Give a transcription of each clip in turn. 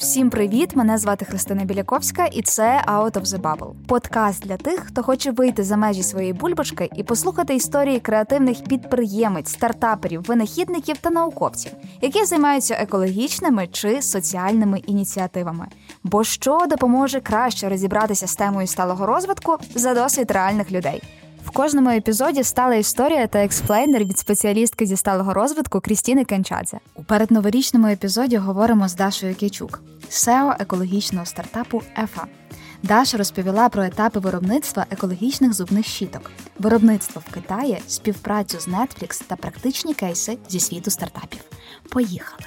Всім привіт! Мене звати Христина Біляковська, і це Out of the Bubble. Подкаст для тих, хто хоче вийти за межі своєї бульбашки і послухати історії креативних підприємець, стартаперів, винахідників та науковців, які займаються екологічними чи соціальними ініціативами. Бо що допоможе краще розібратися з темою сталого розвитку за досвід реальних людей. В кожному епізоді стала історія та експлейнер від спеціалістки зі сталого розвитку Крістіни Кенчадзе. У передноворічному епізоді говоримо з Дашою Кичук, SEO екологічного стартапу ЕФА. Даша розповіла про етапи виробництва екологічних зубних щіток, виробництво в Китаї, співпрацю з Netflix та практичні кейси зі світу стартапів. Поїхали!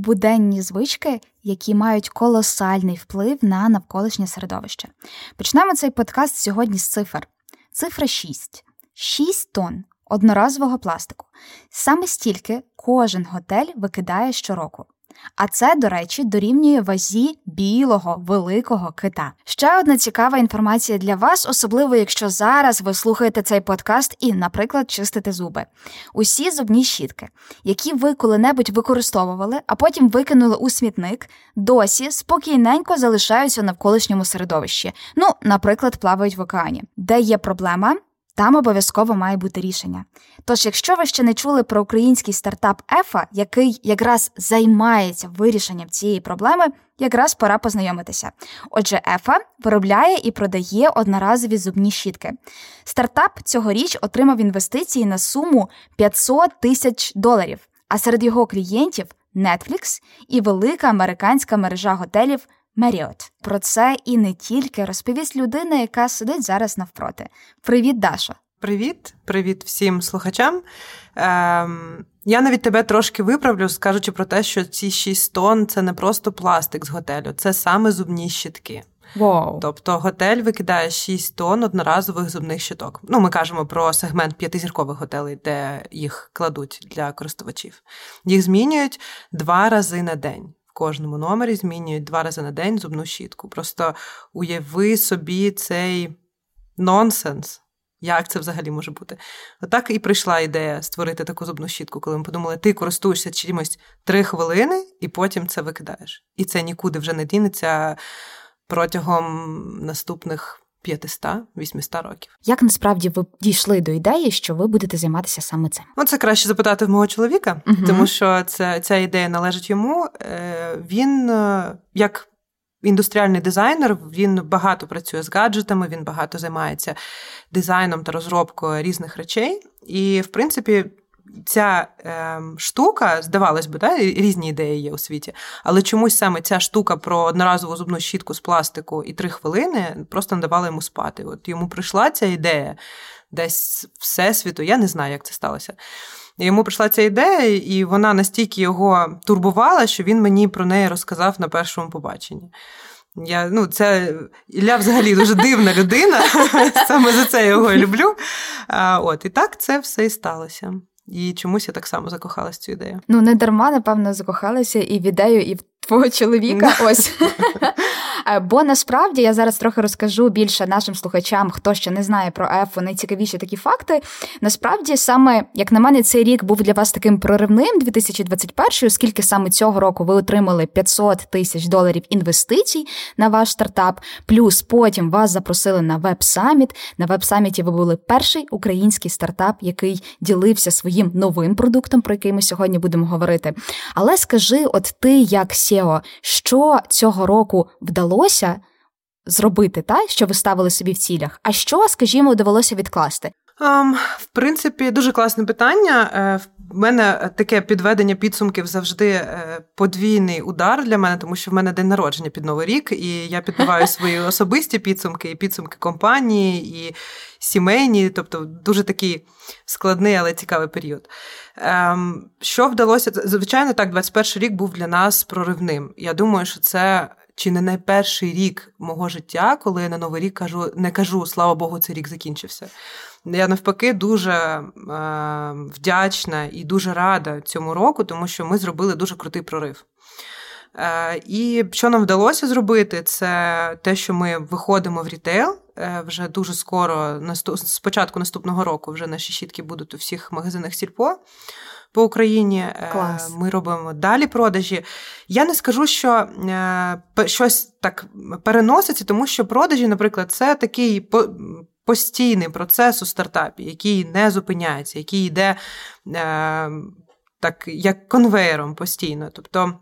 буденні звички, які мають колосальний вплив на навколишнє середовище. Почнемо цей подкаст сьогодні з цифр. Цифра 6. 6 тонн одноразового пластику. Саме стільки кожен готель викидає щороку. А це, до речі, дорівнює вазі білого великого кита. Ще одна цікава інформація для вас, особливо якщо зараз ви слухаєте цей подкаст і, наприклад, чистите зуби. Усі зубні щітки, які ви коли-небудь використовували, а потім викинули у смітник, досі спокійненько залишаються в навколишньому середовищі. Ну, наприклад, плавають в океані. Де є проблема? Там обов'язково має бути рішення. Тож, якщо ви ще не чули про український стартап Ефа, який якраз займається вирішенням цієї проблеми, якраз пора познайомитися. Отже, Ефа виробляє і продає одноразові зубні щітки. Стартап цьогоріч отримав інвестиції на суму 500 тисяч доларів, а серед його клієнтів Netflix і велика американська мережа готелів. Меріот. Про це і не тільки розповість людина, яка сидить зараз навпроти. Привіт, Даша. Привіт, привіт всім слухачам. Ем, Я навіть тебе трошки виправлю, скажучи про те, що ці 6 тонн це не просто пластик з готелю, це саме зубні щітки. Wow. Тобто готель викидає 6 тонн одноразових зубних щиток. Ну, ми кажемо про сегмент п'ятизіркових готелей, де їх кладуть для користувачів. Їх змінюють два рази на день кожному номері змінюють два рази на день зубну щітку. Просто уяви собі цей нонсенс. Як це взагалі може бути? Отак і прийшла ідея створити таку зубну щітку, коли ми подумали, ти користуєшся чимось три хвилини і потім це викидаєш. І це нікуди вже не дінеться протягом наступних 500-800 років. Як насправді ви дійшли до ідеї, що ви будете займатися саме цим? Ну, це краще запитати в мого чоловіка, угу. тому що це, ця ідея належить йому. Е, він е, як індустріальний дизайнер, він багато працює з гаджетами, він багато займається дизайном та розробкою різних речей. І, в принципі, ця е, штука, здавалось би, да, різні ідеї є у світі, але чомусь саме ця штука про одноразову зубну щітку з пластику і три хвилини просто не давала йому спати. От йому прийшла ця ідея десь всесвіту, я не знаю, як це сталося. Йому прийшла ця ідея, і вона настільки його турбувала, що він мені про неї розказав на першому побаченні. Я, ну, це Ілля взагалі дуже дивна людина, саме за це я його люблю. А, от, І так це все і сталося. І чомусь я так само закохалась в цю ідею. Ну не дарма, напевно, закохалася і в ідею, і в твого чоловіка. Ось. Е, бо насправді я зараз трохи розкажу більше нашим слухачам, хто ще не знає про ЕФО, найцікавіші такі факти. Насправді, саме, як на мене, цей рік був для вас таким проривним 2021, оскільки саме цього року ви отримали 500 тисяч доларів інвестицій на ваш стартап. Плюс потім вас запросили на веб-саміт. На веб-саміті ви були перший український стартап, який ділився своїм новим продуктом, про який ми сьогодні будемо говорити. Але скажи, от ти як SEO, що цього року вдалося зробити, та що ви ставили собі в цілях? А що, скажімо, довелося відкласти? Um, в принципі, дуже класне питання. Е, в мене таке підведення підсумків завжди е, подвійний удар для мене, тому що в мене день народження під новий рік, і я підбиваю свої особисті підсумки, і підсумки компанії, і сімейні, тобто дуже такий складний, але цікавий період. Ем, Що вдалося? Звичайно, так, 21 рік був для нас проривним. Я думаю, що це. Чи не найперший рік мого життя, коли я на новий рік кажу, не кажу, слава Богу, цей рік закінчився. Я навпаки дуже е, вдячна і дуже рада цьому року, тому що ми зробили дуже крутий прорив. Е, і що нам вдалося зробити, це те, що ми виходимо в рітейл е, вже дуже скоро, з початку наступного року, вже наші щітки будуть у всіх магазинах Сільпо. По Україні. Клас. Ми робимо далі продажі. Я не скажу, що щось так переноситься, тому що продажі, наприклад, це такий постійний процес у стартапі, який не зупиняється, який йде так як конвейером постійно. Тобто.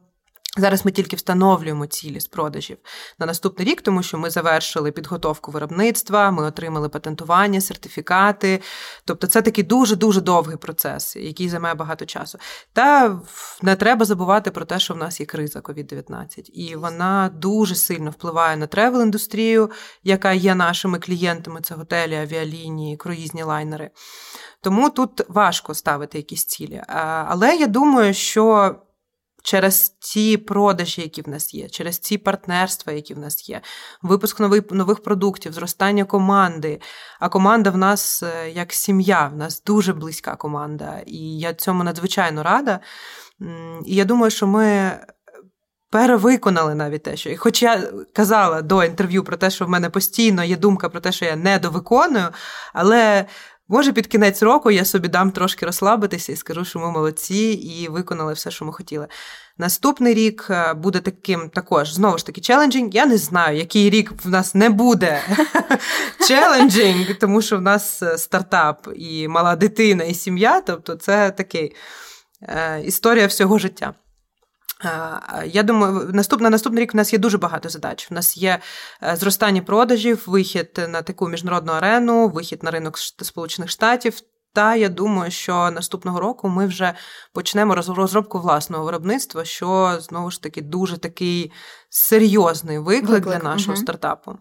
Зараз ми тільки встановлюємо цілі з продажів на наступний рік, тому що ми завершили підготовку виробництва, ми отримали патентування, сертифікати. Тобто, це такий дуже дуже довгий процес, який займає багато часу. Та не треба забувати про те, що в нас є криза COVID-19, і вона дуже сильно впливає на travel індустрію, яка є нашими клієнтами. Це готелі, авіалінії, круїзні лайнери. Тому тут важко ставити якісь цілі. Але я думаю, що через ті продажі, які в нас є, через ці партнерства, які в нас є, випуск нових нових продуктів, зростання команди. А команда в нас е, як сім'я, в нас дуже близька команда, і я цьому надзвичайно рада. І я думаю, що ми. Перевиконали навіть те, що хоч я казала до інтерв'ю про те, що в мене постійно є думка про те, що я недовиконую, але Може, під кінець року я собі дам трошки розслабитися і скажу, що ми молодці і виконали все, що ми хотіли. Наступний рік е, буде таким також знову ж таки челенджінг. Я не знаю, який рік в нас не буде челенджінг, тому що в нас е, стартап і мала дитина, і сім'я. Тобто, це такий е, історія всього життя. Я думаю, наступ, на наступний рік в нас є дуже багато задач. У нас є е, зростання продажів, вихід на таку міжнародну арену, вихід на ринок Сполучених Штатів. Та я думаю, що наступного року ми вже почнемо розробку власного виробництва, що знову ж таки дуже такий серйозний виклик, виклик. для нашого угу. стартапу.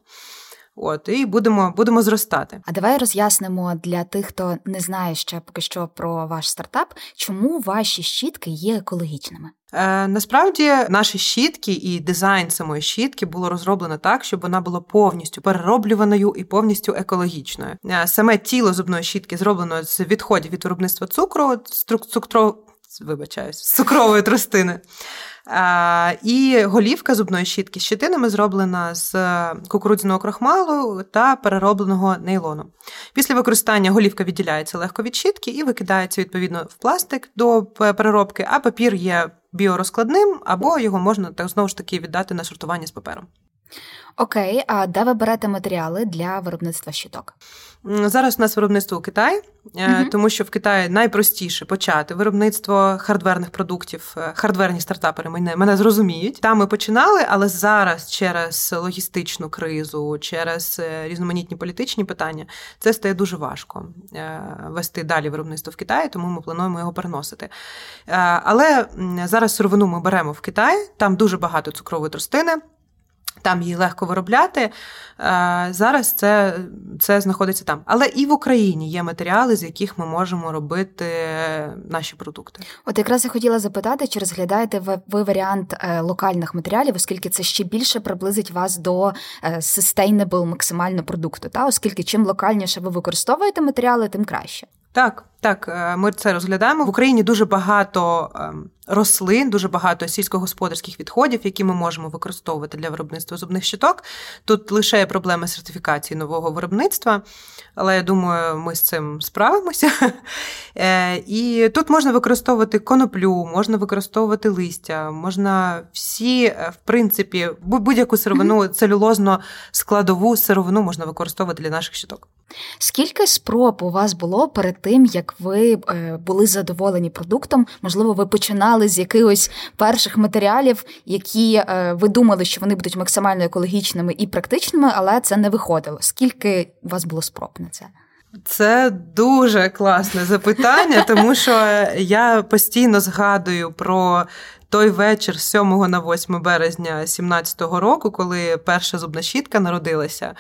От і будемо будемо зростати. А давай роз'яснимо для тих, хто не знає ще поки що про ваш стартап, чому ваші щітки є екологічними. Е, Насправді наші щітки і дизайн самої щітки було розроблено так, щоб вона була повністю перероблюваною і повністю екологічною. Е, саме тіло зубної щітки зроблено з відходів від виробництва цукру, цукро, вибачаюсь, з цукрової тростини. І голівка зубної щітки з щитинами зроблена з кукурудзяного крохмалу та переробленого нейлону. Після використання голівка відділяється легко від щітки і викидається відповідно в пластик до переробки, а папір є біорозкладним, або його можна так знову ж таки віддати на сортування з папером. Окей, а де ви берете матеріали для виробництва щиток? Зараз у нас виробництво у Китаї, uh тому що в Китаї найпростіше почати виробництво хардверних продуктів, е, хардверні стартапери мене мене зрозуміють. Там ми починали, але зараз через логістичну кризу, через е, різноманітні політичні питання, це стає дуже важко вести далі виробництво в Китаї, тому ми плануємо його переносити. Але зараз сировину ми беремо в Китаї, там дуже багато цукрової тростини там її легко виробляти. Е, зараз це це знаходиться там. Але і в Україні є матеріали, з яких ми можемо робити наші продукти. От якраз я хотіла запитати, чи розглядаєте ви, варіант е, локальних матеріалів, оскільки це ще більше приблизить вас до е, sustainable максимально продукту, та оскільки чим локальніше ви використовуєте матеріали, тим краще. Так, так, е, ми це розглядаємо. В Україні дуже багато ем, рослин, дуже багато сільськогосподарських відходів, які ми можемо використовувати для виробництва зубних щиток. Тут лише проблеми сертифікації нового виробництва, але я думаю, ми з цим справимося. Е, і тут можна використовувати коноплю, можна використовувати листя, можна всі, е, в принципі, будь-яку сировину, целюлозно складову сировину можна використовувати для наших щиток. Скільки спроб у вас було перед тим, як ви е, були задоволені продуктом? Можливо, ви починали з якихось перших матеріалів, які е, ви думали, що вони будуть максимально екологічними і практичними, але це не виходило. Скільки у вас було спроб на це? Це дуже класне запитання, тому що я постійно згадую про той вечір з 7 на 8 березня 2017 року, коли перша зубна щітка народилася.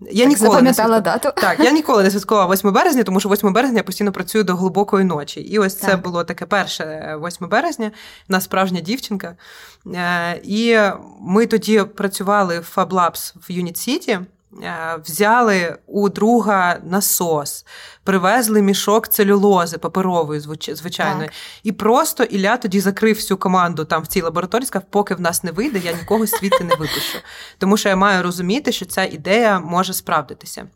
Я так, ніколи запам'ятала не дату. Так, я ніколи не святкувала 8 березня, тому що 8 березня я постійно працюю до глибокої ночі. І ось так. це було таке перше 8 березня, на справжня дівчинка. Е, і ми тоді працювали в Fab Labs в Unit City. Е, взяли у друга насос, привезли мішок целюлози паперової, звичайної, так. і просто Ілля тоді закрив всю команду там в цій лабораторії, сказав, поки в нас не вийде, я нікого звідти не випущу. Тому що я маю розуміти, що ця ідея може справдитися.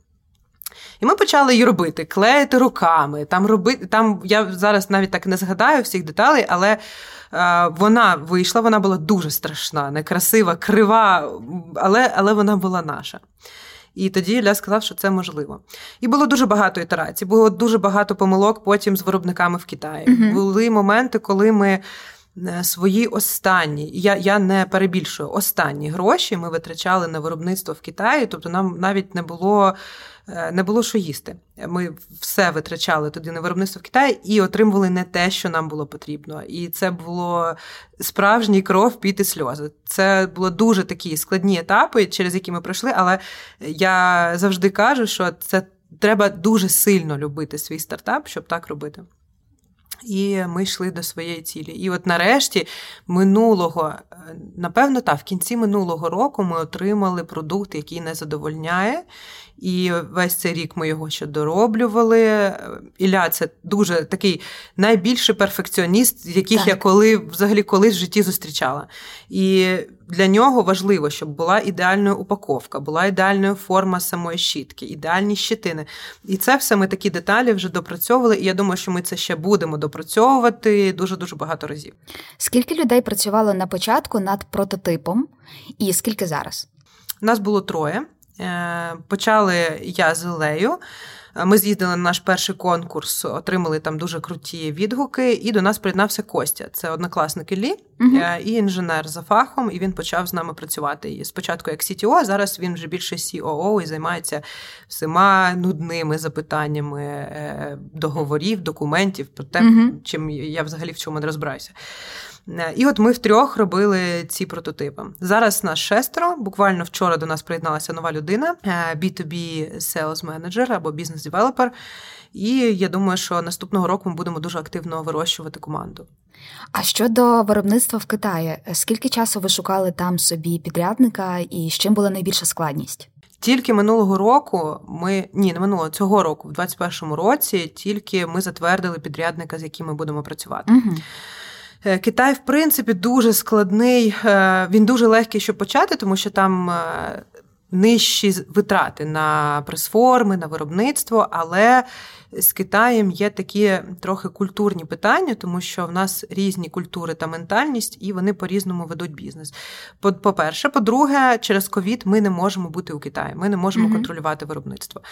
І ми почали її робити, клеїти руками. Там робити, там я зараз навіть так не згадаю всіх деталей, але вона вийшла, вона була дуже страшна, некрасива, крива, але, але вона була наша. І тоді Ілля сказав, що це можливо. І було дуже багато ітерацій, було дуже багато помилок потім з виробниками в Китаї. Угу. Були моменти, коли ми. Е, свої останні, я я не перебільшую останні гроші ми витрачали на виробництво в Китаї, тобто нам навіть не було Е, не було що їсти. Ми все витрачали туди на виробництво в Китаї і отримували не те, що нам було потрібно. І це було справжній кров, піти сльози. Це були дуже такі складні етапи, через які ми пройшли. Але я завжди кажу, що це треба дуже сильно любити свій стартап, щоб так робити. І ми йшли до своєї цілі. І от нарешті минулого, е, напевно, так, в кінці минулого року ми отримали продукт, який не задовольняє. І весь цей рік ми його ще дороблювали. Ілля це дуже такий найбільший перфекціоніст, яких так. я коли взагалі колись в житті зустрічала. І для нього важливо, щоб була ідеальна упаковка, була ідеальна форма самої щітки, ідеальні щитини. І це все ми такі деталі вже допрацьовували. І я думаю, що ми це ще будемо допрацьовувати дуже дуже багато разів. Скільки людей працювало на початку над прототипом, і скільки зараз? Нас було троє. Е, почали я з Ілею. Е, ми з'їздили на наш перший конкурс, отримали там дуже круті відгуки, і до нас приєднався Костя. Це однокласник Іллі uh і інженер за фахом, і він почав з нами працювати. І спочатку як CTO, а зараз він вже більше COO і займається всіма нудними запитаннями договорів, документів про те, uh чим я взагалі в чому не розбираюся. Е, і от ми втрьох робили ці прототипи. Зараз нас шестеро. Буквально вчора до нас приєдналася нова людина, B2B Sales Manager або бізнес-девелопер. І я думаю, що наступного року ми будемо дуже активно вирощувати команду. А щодо виробництва в Китаї, скільки часу ви шукали там собі підрядника і з чим була найбільша складність? Тільки минулого року ми ні, не минулого цього року, в 2021 році, тільки ми затвердили підрядника, з яким ми будемо працювати. Угу. Е, Китай, в принципі, дуже складний, е, він дуже легкий, щоб почати, тому що там е, нижчі витрати на пресформи, на виробництво, але з Китаєм є такі трохи культурні питання, тому що в нас різні культури та ментальність, і вони по-різному ведуть бізнес. По-перше, по-друге, через ковід ми не можемо бути у Китаї, ми не можемо mm-hmm. контролювати виробництво.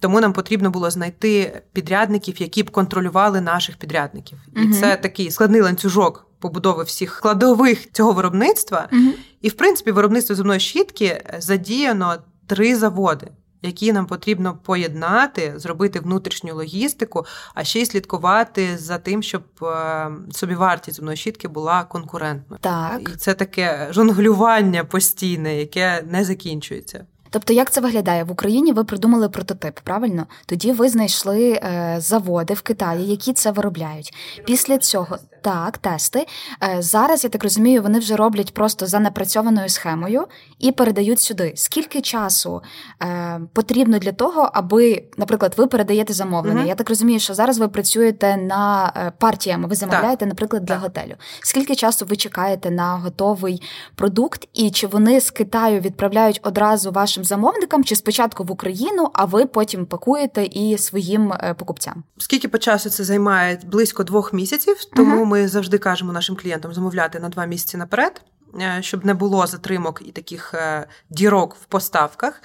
Тому нам потрібно було знайти підрядників, які б контролювали наших підрядників. І mm-hmm. це такий складний ланцюжок. Побудови всіх складових цього виробництва, mm-hmm. і в принципі виробництво зубної щітки задіяно три заводи які нам потрібно поєднати, зробити внутрішню логістику, а ще й слідкувати за тим, щоб е, собівартість зубної щітки була конкурентною. Так. І це таке жонглювання постійне, яке не закінчується. Тобто, як це виглядає в Україні? Ви придумали прототип, правильно? Тоді ви знайшли е, заводи в Китаї, які це виробляють. Після цього так, тести е, зараз. Я так розумію, вони вже роблять просто за напрацьованою схемою і передають сюди. Скільки часу е, потрібно для того, аби, наприклад, ви передаєте замовлення? mm Я так розумію, що зараз ви працюєте на е, партіями. Ви замовляєте, наприклад, для так. готелю. Скільки часу ви чекаєте на готовий продукт, і чи вони з Китаю відправляють одразу вашим замовникам, чи спочатку в Україну, а ви потім пакуєте і своїм покупцям? Скільки по часу це займає близько двох місяців, тому uh-huh. Ми завжди кажемо нашим клієнтам замовляти на два місяці наперед, е, щоб не було затримок і таких е, дірок в поставках.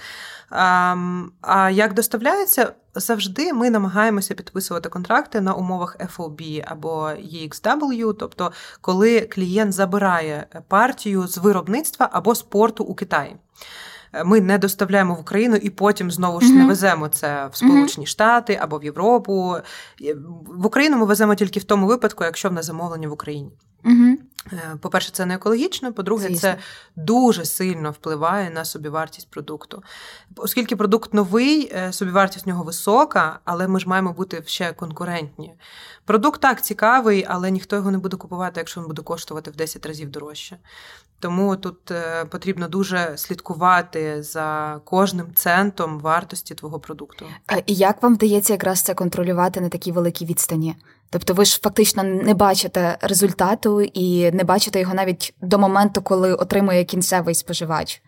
А як доставляється, завжди ми намагаємося підписувати контракти на умовах FOB або EXW, тобто коли клієнт забирає партію з виробництва або спорту у Китаї ми не доставляємо в Україну і потім знову ж mm-hmm. не веземо це в Сполучені mm-hmm. Штати або в Європу. В Україну ми веземо тільки в тому випадку, якщо в нас замовлення в Україні. Mm-hmm. По-перше, це не екологічно. По-друге, Звісно. це дуже сильно впливає на собівартість продукту. Оскільки продукт новий, е, собівартість в нього висока, але ми ж маємо бути ще конкурентні. Продукт так цікавий, але ніхто його не буде купувати, якщо він буде коштувати в 10 разів дорожче. Тому тут е, потрібно дуже слідкувати за кожним центом вартості твого продукту. І як вам вдається якраз це контролювати на такій великій відстані? Тобто ви ж фактично не бачите результату і не бачите його навіть до моменту, коли отримує кінцевий споживач.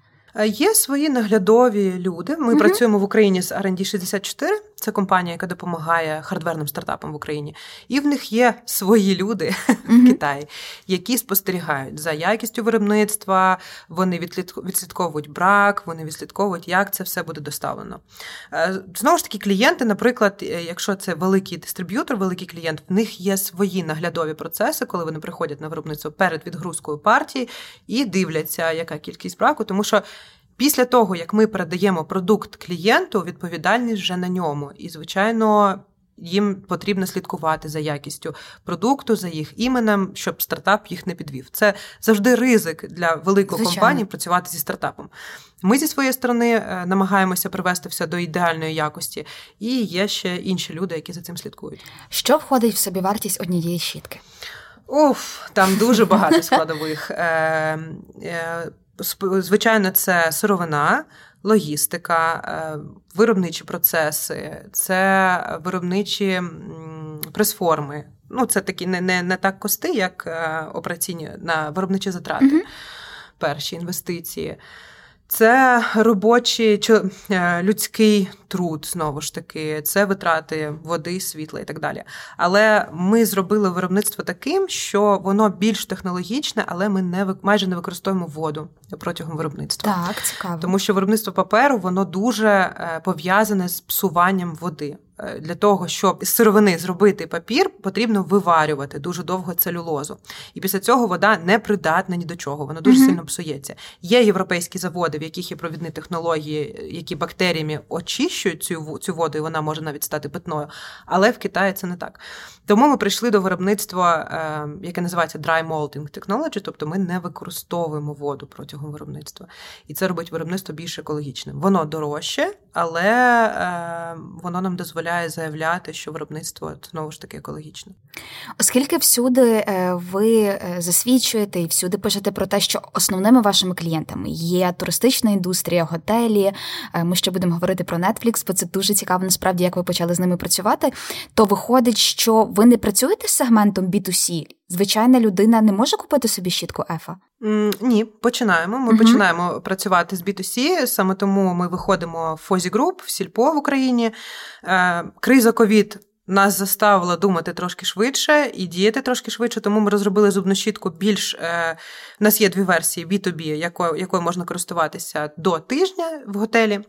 Є свої наглядові люди. Ми угу. працюємо в Україні з R&D 64 це компанія, яка допомагає хардверним стартапам в Україні. І в них є свої люди uh-huh. в Китаї, які спостерігають за якістю виробництва, вони відслідковують брак, вони відслідковують, як це все буде доставлено. Е, знову ж таки, клієнти, наприклад, е, якщо це великий дистриб'ютор, великий клієнт, в них є свої наглядові процеси, коли вони приходять на виробництво перед відгрузкою партії і дивляться, яка кількість браку, тому що. Після того, як ми передаємо продукт клієнту, відповідальність вже на ньому. І, звичайно, їм потрібно слідкувати за якістю продукту, за їх іменем, щоб стартап їх не підвів. Це завжди ризик для великої Звичайно. компанії працювати зі стартапом. Ми зі своєї сторони е, намагаємося привести все до ідеальної якості, і є ще інші люди, які за цим слідкують. Що входить в собі вартість однієї щітки? Уф, там дуже багато складових. Звичайно, це сировина, логістика, е, виробничі процеси, це виробничі пресформи. Ну, це такі не не, не так кости, як е, операційні на виробничі затрати, перші інвестиції. Це робочий е, людський труд, знову ж таки, це витрати води, світла і так далі. Але ми зробили виробництво таким, що воно більш технологічне, але ми не майже не використовуємо воду протягом виробництва. Так, цікаво. Тому що виробництво паперу воно дуже е, пов'язане з псуванням води. Е, для того, щоб з сировини зробити папір, потрібно виварювати дуже довго целюлозу. І після цього вода не придатна ні до чого, вона дуже mm-hmm. сильно псується. Є європейські заводи, в яких є провідні технології, які бактеріями очищують цю цю воду, і вона може навіть стати питною. Але в Китаї це не так. Тому ми прийшли до виробництва, е, яке називається dry malting technology, тобто ми не використовуємо воду протягом виробництва. І це робить виробництво більш екологічним. Воно дорожче, але е, воно нам дозволяє заявляти, що виробництво знову ж таки екологічне. Оскільки всюди е, ви засвідчуєте і всюди пишете про те, що основними вашими клієнтами є туристична індустрія, готелі. Ми ще будемо говорити про Netflix, бо це дуже цікаво, насправді, як ви почали з ними працювати. То виходить, що ви не працюєте з сегментом B2C? Звичайна людина не може купити собі щітку Ефа? Mm, ні, починаємо. Ми uh починаємо працювати з B2C, саме тому ми виходимо в Фозі Груп, в Сільпо в Україні. Е, криза ковід. Нас заставила думати трошки швидше і діяти трошки швидше, тому ми розробили зубну щітку більш. Е, У нас є дві версії B2B, якою якою можна користуватися до тижня в готелі.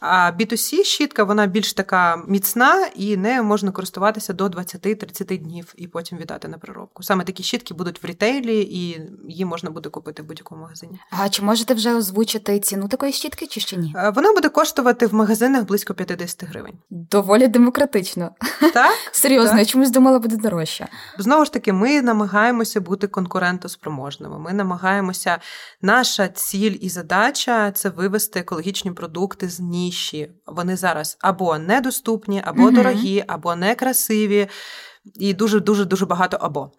А B2C щітка вона більш така міцна і нею можна користуватися до 20-30 днів і потім віддати на переробку. Саме такі щітки будуть в рітейлі, і її можна буде купити в будь-якому магазині. А чи можете вже озвучити ціну такої щітки, чи ще ні? Вона буде коштувати в магазинах близько 50 гривень. Доволі демократично. Так? Серйозно, так. я чомусь думала, буде дорожче. Знову ж таки, ми намагаємося бути конкурентоспроможними. Ми намагаємося, наша ціль і задача це вивести екологічні продукти з ні ніші. Вони зараз або недоступні, або mm дорогі, або некрасиві, і дуже дуже дуже багато або.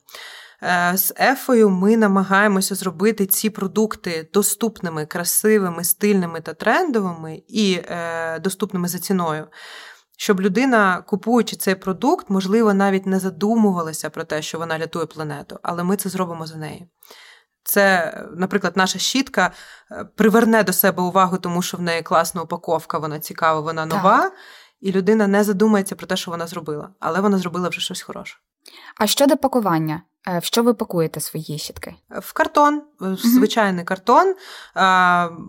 Е, з Ефою ми намагаємося зробити ці продукти доступними, красивими, стильними та трендовими і е, доступними за ціною. Щоб людина, купуючи цей продукт, можливо, навіть не задумувалася про те, що вона рятує планету, але ми це зробимо за неї. Це, наприклад, наша щітка е, приверне до себе увагу, тому що в неї класна упаковка, вона цікава, вона нова, так. і людина не задумається про те, що вона зробила, але вона зробила вже щось хороше. А щодо пакування, е, в що ви пакуєте свої щітки? В картон, в звичайний картон.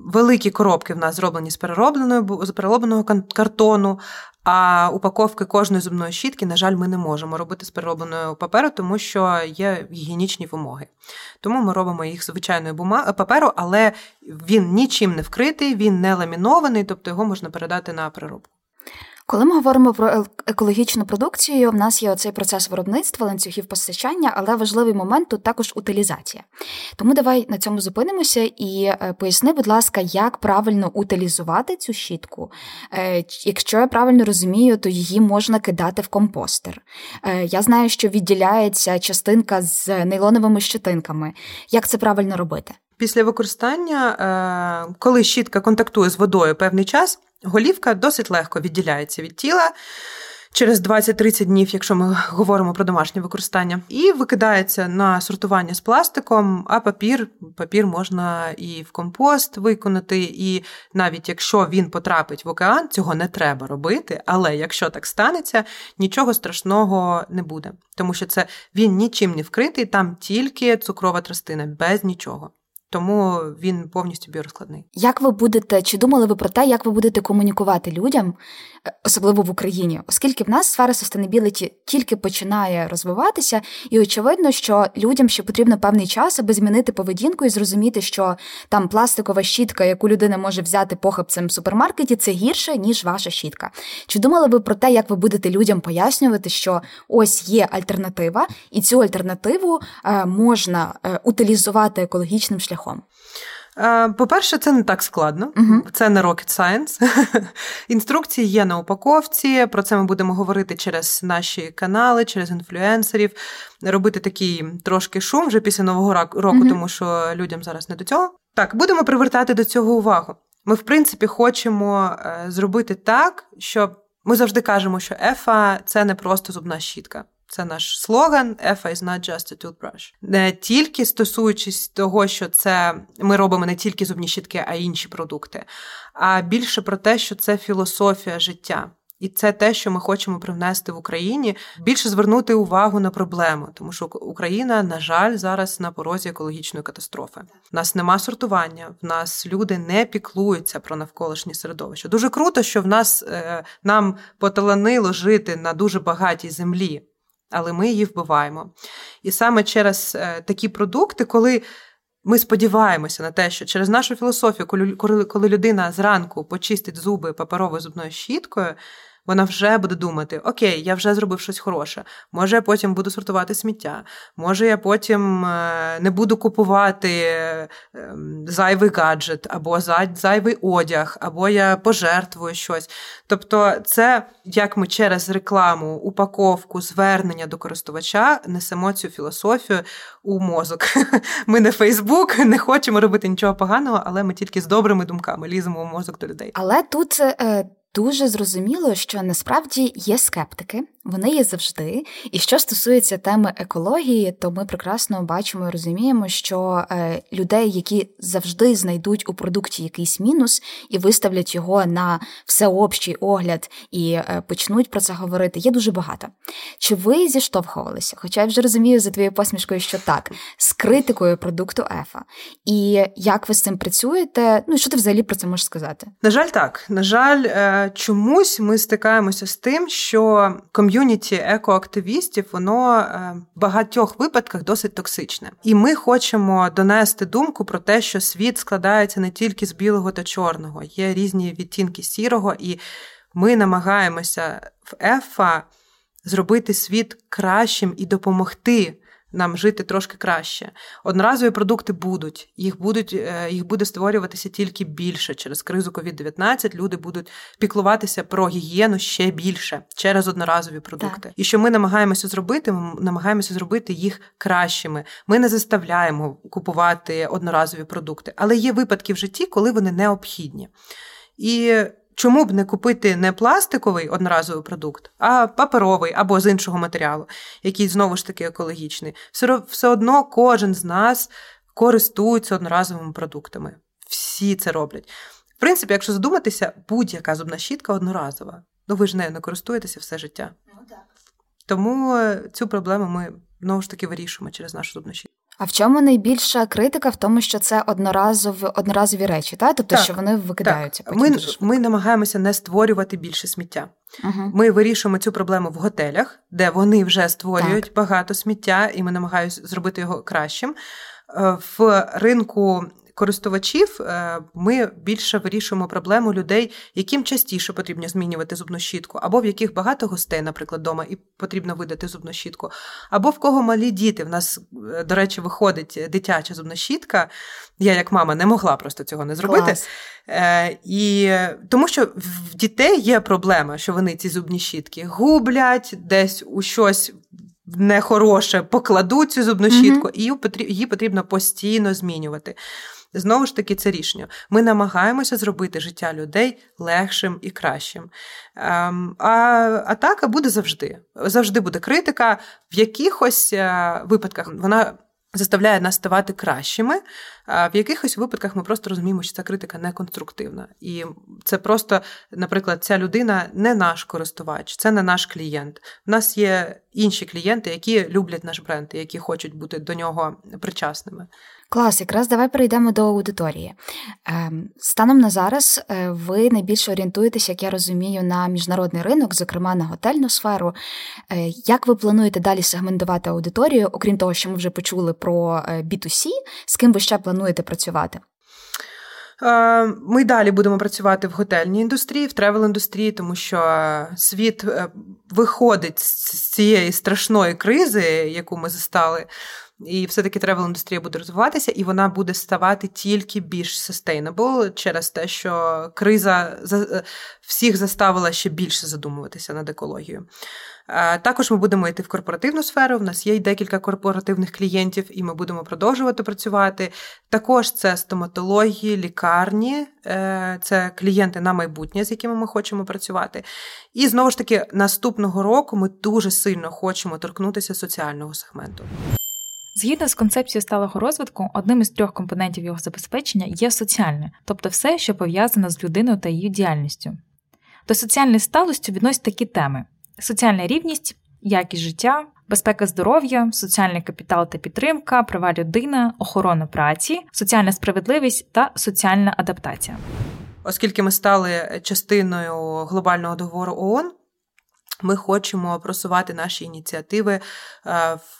Великі коробки в нас зроблені з переробленого, з переробленого картону. А упаковки кожної зубної щітки, на жаль, ми не можемо робити з переробленого паперу, тому що є гігієнічні вимоги. Тому ми робимо їх звичайною бума... паперу, але він нічим не вкритий, він не ламінований, тобто його можна передати на переробку. Коли ми говоримо про екологічну продукцію, в нас є оцей процес виробництва, ланцюгів постачання, але важливий момент тут також утилізація. Тому давай на цьому зупинимося і е, поясни, будь ласка, як правильно утилізувати цю щітку. Е, якщо я правильно розумію, то її можна кидати в компостер. Е, я знаю, що відділяється частинка з нейлоновими щетинками. Як це правильно робити? Після використання, коли щітка контактує з водою певний час. Голівка досить легко відділяється від тіла. через 20-30 днів, якщо ми говоримо про домашнє використання, і викидається на сортування з пластиком, а папір папір можна і в компост виконати, і навіть якщо він потрапить в океан, цього не треба робити. Але якщо так станеться, нічого страшного не буде, тому що це він нічим не вкритий, там тільки цукрова тростина, без нічого тому він повністю біорозкладний. Як ви будете чи думали ви про те, як ви будете комунікувати людям, е, особливо в Україні, оскільки в нас сфера sustainability тільки починає розвиватися, і очевидно, що людям ще потрібно певний час, аби змінити поведінку і зрозуміти, що там пластикова щітка, яку людина може взяти похапцем в супермаркеті, це гірше ніж ваша щітка. Чи думали ви про те, як ви будете людям пояснювати, що ось є альтернатива, і цю альтернативу е, можна е, утилізувати екологічним шляхом? Шляхом? Е, по-перше, це не так складно, uh це не rocket science. Інструкції є на упаковці. Про це ми будемо говорити через наші канали, через інфлюенсерів, робити такий трошки шум вже після нового року, uh тому що людям зараз не до цього. Так, будемо привертати до цього увагу. Ми, в принципі, хочемо е, зробити так, щоб ми завжди кажемо, що ефа це не просто зубна щітка. Це наш слоган «EFA is not just a toothbrush». Не тільки стосуючись того, що це ми робимо не тільки зубні щітки, а й інші продукти, а більше про те, що це філософія життя. І це те, що ми хочемо привнести в Україні, більше звернути увагу на проблему, тому що Україна, на жаль, зараз на порозі екологічної катастрофи. У нас нема сортування, в нас люди не піклуються про навколишнє середовище. Дуже круто, що в нас е, нам поталанило жити на дуже багатій землі але ми її вбиваємо. І саме через е, такі продукти, коли ми сподіваємося на те, що через нашу філософію, коли людина зранку почистить зуби паперовою зубною щіткою вона вже буде думати: Окей, я вже зробив щось хороше. Може, я потім буду сортувати сміття, може, я потім е, не буду купувати ем, зайвий гаджет, або зайвий одяг, або я пожертвую щось. Тобто, це як ми через рекламу, упаковку, звернення до користувача несемо цю філософію у мозок. Ми не Фейсбук, не хочемо робити нічого поганого, але ми тільки з добрими думками ліземо у мозок до людей. Але тут. Дуже зрозуміло, що насправді є скептики, вони є завжди. І що стосується теми екології, то ми прекрасно бачимо і розуміємо, що е, людей, які завжди знайдуть у продукті якийсь мінус і виставлять його на всеобщий огляд і е, почнуть про це говорити, є дуже багато. Чи ви зіштовхувалися? Хоча я вже розумію за твоєю посмішкою, що так, з критикою продукту Ефа. І як ви з цим працюєте? Ну що ти взагалі про це можеш сказати? На жаль, так. На жаль, е, чомусь ми стикаємося з тим, що ком'юніті екоактивістів воно е, в багатьох випадках досить токсичне, і ми хочемо донести думку про те, що світ складається не тільки з білого та чорного, є різні відтінки сірого, і ми намагаємося в ЕФА зробити світ кращим і допомогти нам жити трошки краще. Одноразові продукти будуть, їх будуть, е, їх буде створюватися тільки більше. Через кризу COVID-19 люди будуть піклуватися про гігієну ще більше через одноразові продукти. Так. І що ми намагаємося зробити, ми намагаємося зробити їх кращими. Ми не заставляємо купувати одноразові продукти, але є випадки в житті, коли вони необхідні. І Чому б не купити не пластиковий одноразовий продукт, а паперовий або з іншого матеріалу, який знову ж таки екологічний? Все, все одно кожен з нас користується одноразовими продуктами. Всі це роблять. В принципі, якщо задуматися, будь-яка зубна щітка одноразова. Ну ви ж нею не користуєтеся все життя. Ну, так. Тому е, цю проблему ми знову ж таки вирішуємо через нашу зубну щітку. А в чому найбільша критика в тому, що це одноразові одноразові речі, та тобто так, що вони викидаються? Так. Ми ми намагаємося не створювати більше сміття. Угу. Ми вирішуємо цю проблему в готелях, де вони вже створюють так. багато сміття, і ми намагаємося зробити його кращим. Е, в ринку користувачів е, ми більше вирішуємо проблему людей, яким частіше потрібно змінювати зубну щітку, або в яких багато гостей, наприклад, вдома, і потрібно видати зубну щітку, або в кого малі діти. В нас, е, до речі, виходить дитяча зубна щітка. Я, як мама, не могла просто цього не зробити. Клас. Е, і Тому що в дітей є проблема, що вони ці зубні щітки гублять, десь у щось нехороше покладуть цю зубну щітку, mm-hmm. і її потрібно постійно змінювати. Знову ж таки, це рішення. Ми намагаємося зробити життя людей легшим і кращим. Ем, а атака буде завжди. Завжди буде критика. В якихось е, випадках вона заставляє нас ставати кращими. В якихось випадках ми просто розуміємо, що ця критика не конструктивна. І це просто, наприклад, ця людина не наш користувач, це не наш клієнт. У нас є інші клієнти, які люблять наш бренд, які хочуть бути до нього причасними. Клас, якраз давай перейдемо до аудиторії. Ем, станом на зараз е, ви найбільше орієнтуєтесь, як я розумію, на міжнародний ринок, зокрема на готельну сферу. Е, як ви плануєте далі сегментувати аудиторію, окрім того, що ми вже почули про B2C, е, з ким ви ще плануєте працювати? Ми далі будемо працювати в готельній індустрії, в travel індустрії, тому що світ виходить з цієї страшної кризи, яку ми застали. І все-таки travel індустрія буде розвиватися, і вона буде ставати тільки більш sustainable через те, що криза е, всіх заставила ще більше задумуватися над екологією. Також ми будемо йти в корпоративну сферу. В нас є декілька корпоративних клієнтів, і ми будемо продовжувати працювати. Також це стоматології, лікарні, е, це клієнти на майбутнє, з якими ми хочемо працювати. І знову ж таки, наступного року ми дуже сильно хочемо торкнутися соціального сегменту. Згідно з концепцією сталого розвитку, одним із трьох компонентів його забезпечення є соціальне, тобто все, що пов'язане з людиною та її діяльністю. До соціальної сталості відносять такі теми: соціальна рівність, якість життя, безпека здоров'я, соціальний капітал та підтримка, права людини, охорона праці, соціальна справедливість та соціальна адаптація. Оскільки ми стали частиною глобального договору ООН, ми хочемо просувати наші ініціативи е,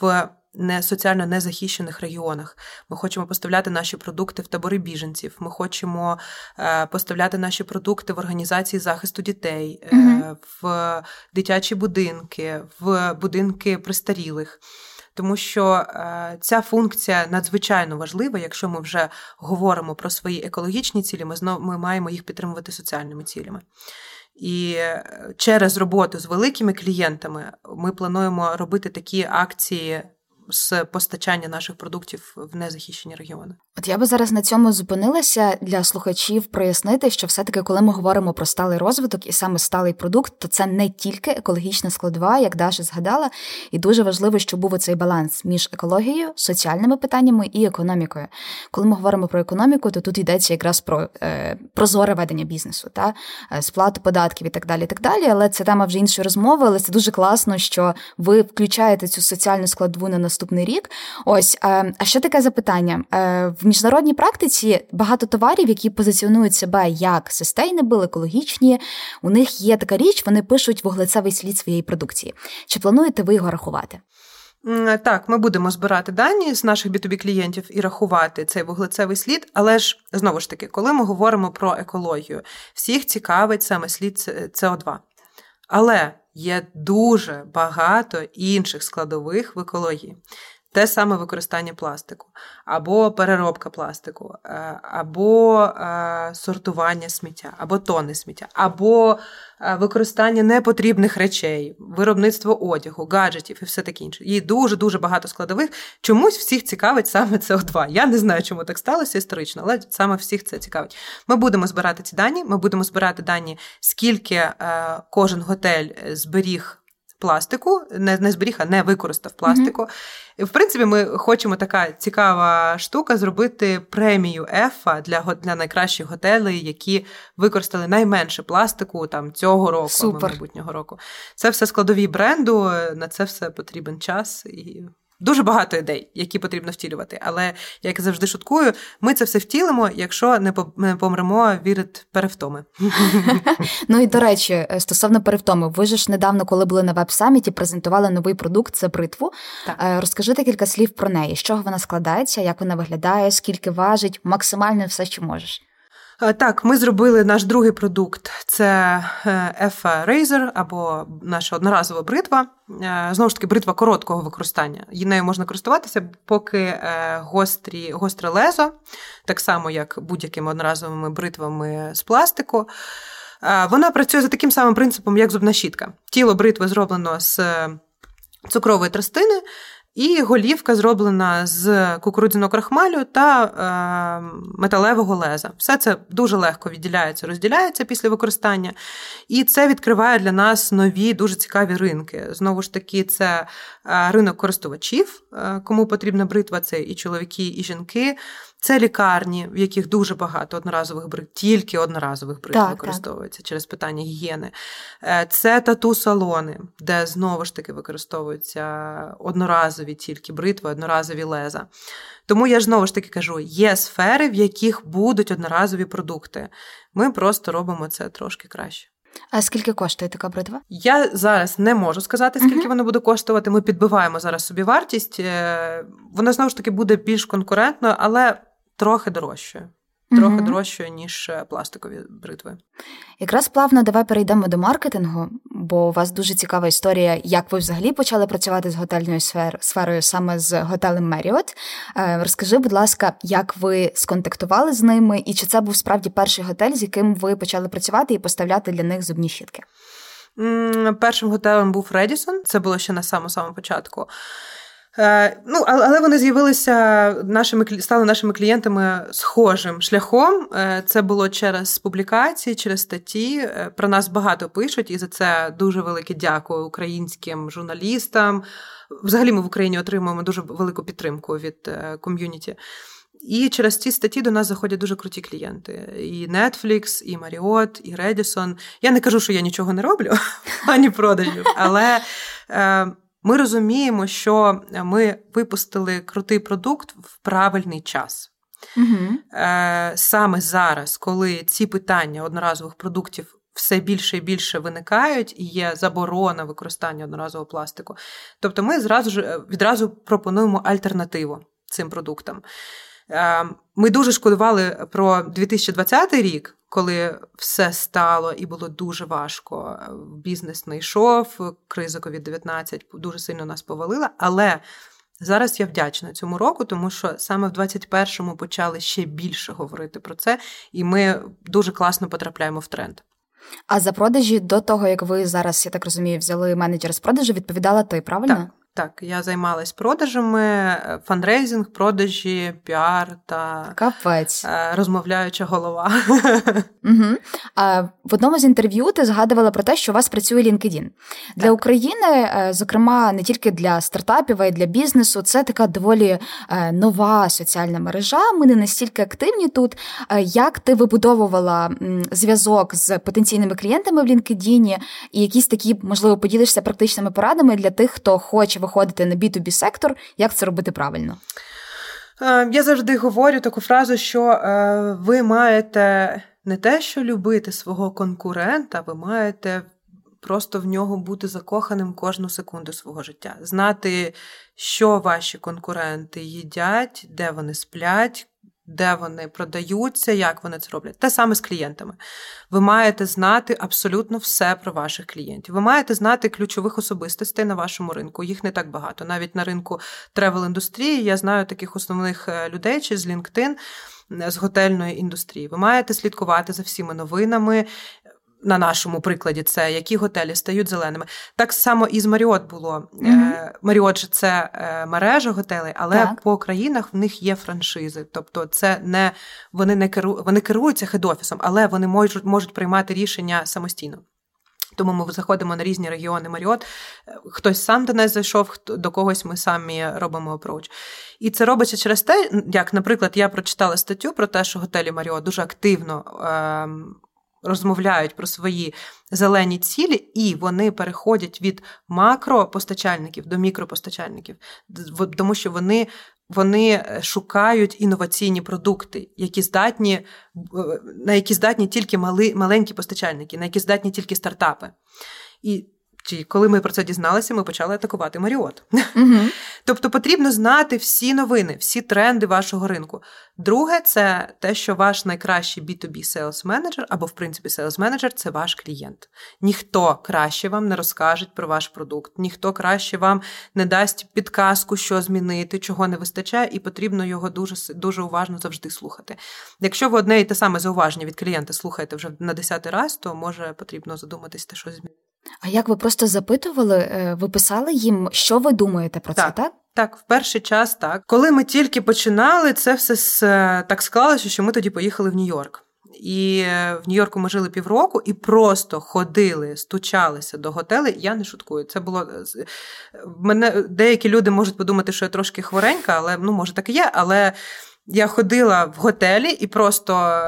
в не соціально незахищених регіонах. Ми хочемо поставляти наші продукти в табори біженців. Ми хочемо е, поставляти наші продукти в організації захисту дітей, е, mm в дитячі будинки, в будинки престарілих. Тому що е, ця функція надзвичайно важлива. Якщо ми вже говоримо про свої екологічні цілі, ми знов ми маємо їх підтримувати соціальними цілями. І е, через роботу з великими клієнтами ми плануємо робити такі акції з постачання наших продуктів в незахищені регіони. От я би зараз на цьому зупинилася для слухачів прояснити, що все-таки, коли ми говоримо про сталий розвиток і саме сталий продукт, то це не тільки екологічна складова, як Даша згадала, і дуже важливо, щоб був цей баланс між екологією, соціальними питаннями і економікою. Коли ми говоримо про економіку, то тут йдеться якраз про е, прозоре ведення бізнесу, та е, сплату податків і так далі. так далі. Але це тема вже іншої розмови. Але це дуже класно, що ви включаєте цю соціальну складову на наступний рік. Ось е, а ще таке запитання е, в міжнародній практиці багато товарів, які позиціонують себе як sustainable, екологічні. У них є така річ, вони пишуть вуглецевий слід своєї продукції. Чи плануєте ви його рахувати? Так, ми будемо збирати дані з наших B2B клієнтів і рахувати цей вуглецевий слід, але ж знову ж таки, коли ми говоримо про екологію, всіх цікавить саме слід СО2. Але є дуже багато інших складових в екології те саме використання пластику, або переробка пластику, е, або е, сортування сміття, або тони сміття, або е, використання непотрібних речей, виробництво одягу, гаджетів і все таке інше. Є дуже-дуже багато складових. Чомусь всіх цікавить саме СО2. Я не знаю, чому так сталося історично, але саме всіх це цікавить. Ми будемо збирати ці дані, ми будемо збирати дані, скільки кожен готель зберіг пластику, не не зберіг, а не використав пластику. Mm-hmm. І, в принципі, ми хочемо така цікава штука зробити премію ЕФА для для найкращих готелей, які використали найменше пластику там цього року або майбутнього року. Це все складові бренду, на це все потрібен час і Дуже багато ідей, які потрібно втілювати. Але як завжди шуткую, ми це все втілимо, якщо не помремо від перевтоми. Ну і до речі, е, стосовно перевтоми, ви ж недавно, коли були на веб-саміті, презентували новий продукт це бритву. Так. Е, розкажи декілька слів про неї, з чого вона складається, як вона виглядає, скільки важить, максимально все, що можеш. Е, так, ми зробили наш другий продукт це EFA Razor або наша одноразова бритва. Е, знову ж таки, бритва короткого використання. Її нею можна користуватися, поки е, гострі, гостре лезо, так само як будь-якими одноразовими бритвами з пластику. Вона працює за таким самим принципом, як зубна щітка. Тіло бритви зроблено з цукрової тростини. І голівка зроблена з кукурудзяного крахмалю та е, металевого леза. Все це дуже легко відділяється, розділяється після використання, і це відкриває для нас нові дуже цікаві ринки. Знову ж таки, це е, ринок користувачів, е, кому потрібна бритва, це і чоловіки, і жінки. Це лікарні, в яких дуже багато одноразових брит, тільки одноразових брит так, використовується так. через питання гігієни. Е, це тату-салони, де знову ж таки використовуються одноразові тільки бритви, одноразові леза. Тому я ж знову ж таки кажу: є сфери, в яких будуть одноразові продукти. Ми просто робимо це трошки краще. А скільки коштує така бритва? Я зараз не можу сказати, скільки uh-huh. воно буде коштувати. Ми підбиваємо зараз собі вартість. Е, вона знову ж таки буде більш конкурентною, але трохи дорожчою. Трохи угу. дорожчою, ніж е, пластикові бритви. Якраз плавно давай перейдемо до маркетингу, бо у вас дуже цікава історія, як ви взагалі почали працювати з готельною сфер, сферою саме з готелем Marriott. Е, розкажи, будь ласка, як ви сконтактували з ними, і чи це був справді перший готель, з яким ви почали працювати і поставляти для них зубні щітки? Першим готелем був Редісон, це було ще на самому початку. Е, ну, але вони з'явилися нашими стали нашими клієнтами схожим шляхом. Е, це було через публікації, через статті. Е, про нас багато пишуть, і за це дуже велике дякую українським журналістам. Взагалі, ми в Україні отримуємо дуже велику підтримку від ком'юніті. І через ці статті до нас заходять дуже круті клієнти. І Netflix, і Marriott, і Redison. Я не кажу, що я нічого не роблю, ані продажів, але ми розуміємо, що ми випустили крутий продукт в правильний час. Угу. Саме зараз, коли ці питання одноразових продуктів все більше і більше виникають, і є заборона використання одноразового пластику. Тобто ми зразу ж е, відразу пропонуємо альтернативу цим продуктам. Е, ми дуже шкодували про 2020 рік, коли все стало і було дуже важко. Бізнес не йшов, криза COVID-19 дуже сильно нас повалила. Але зараз я вдячна цьому року, тому що саме в 21-му почали ще більше говорити про це, і ми дуже класно потрапляємо в тренд. А за продажі до того, як ви зараз, я так розумію, взяли менеджера з продажу, відповідала ти, правильно? Так. Так, я займалась продажами, фандрейзинг, продажі, піар та Капець. Е, розмовляюча голова. Угу. А В одному з інтерв'ю ти згадувала про те, що у вас працює LinkedIn. Для так. України, е, зокрема, не тільки для стартапів, а й для бізнесу, це така доволі е, нова соціальна мережа. Ми не настільки активні тут. Як ти вибудовувала зв'язок з потенційними клієнтами в LinkedIn і якісь такі, можливо, поділишся практичними порадами для тих, хто хоче виходити на B2B сектор, як це робити правильно? Е, я завжди говорю таку фразу, що е, ви маєте не те, що любити свого конкурента, ви маєте просто в нього бути закоханим кожну секунду свого життя, знати, що ваші конкуренти їдять, де вони сплять, де вони продаються, як вони це роблять. Те саме з клієнтами. Ви маєте знати абсолютно все про ваших клієнтів. Ви маєте знати ключових особистостей на вашому ринку. Їх не так багато. Навіть на ринку тревел-індустрії я знаю таких основних е, людей чи з LinkedIn, з готельної індустрії. Ви маєте слідкувати за всіми новинами, на нашому прикладі, це які готелі стають зеленими. Так само і з Маріот було. Mm-hmm. Маріот же це е, мережа готелей, але так. по країнах в них є франшизи. Тобто, це не вони не керу, вони керуються хед-офісом, але вони можуть можуть приймати рішення самостійно. Тому ми заходимо на різні регіони Маріот. Хтось сам до нас зайшов, хто до когось ми самі робимо опроч. І це робиться через те, як, наприклад, я прочитала статтю про те, що готелі Маріот дуже активно. Е- розмовляють про свої зелені цілі, і вони переходять від макропостачальників до мікропостачальників, тому що вони. Вони е, шукають інноваційні продукти, які здатні, е, на які здатні тільки мали, маленькі постачальники, на які здатні тільки стартапи. І чи коли ми про це дізналися, ми почали атакувати Маріот. Угу. Тобто потрібно знати всі новини, всі тренди вашого ринку. Друге, це те, що ваш найкращий B2B sales менеджер або, в принципі, sales менеджер це ваш клієнт. Ніхто краще вам не розкаже про ваш продукт, ніхто краще вам не дасть підказку, що змінити, чого не вистачає, і потрібно його дуже дуже уважно завжди слухати. Якщо ви одне і те саме зауваження від клієнта слухаєте вже на десятий раз, то може потрібно задуматись те, що змінити. А як ви просто запитували, е, ви писали їм, що ви думаєте про так. це, так? Так, в перший час так. Коли ми тільки починали, це все е, так склалося, що ми тоді поїхали в Нью-Йорк. І е, в Нью-Йорку ми жили півроку і просто ходили, стучалися до готелей. Я не шуткую. Це було мене деякі люди можуть подумати, що я трошки хворенька, але ну може так і є. Але я ходила в готелі і просто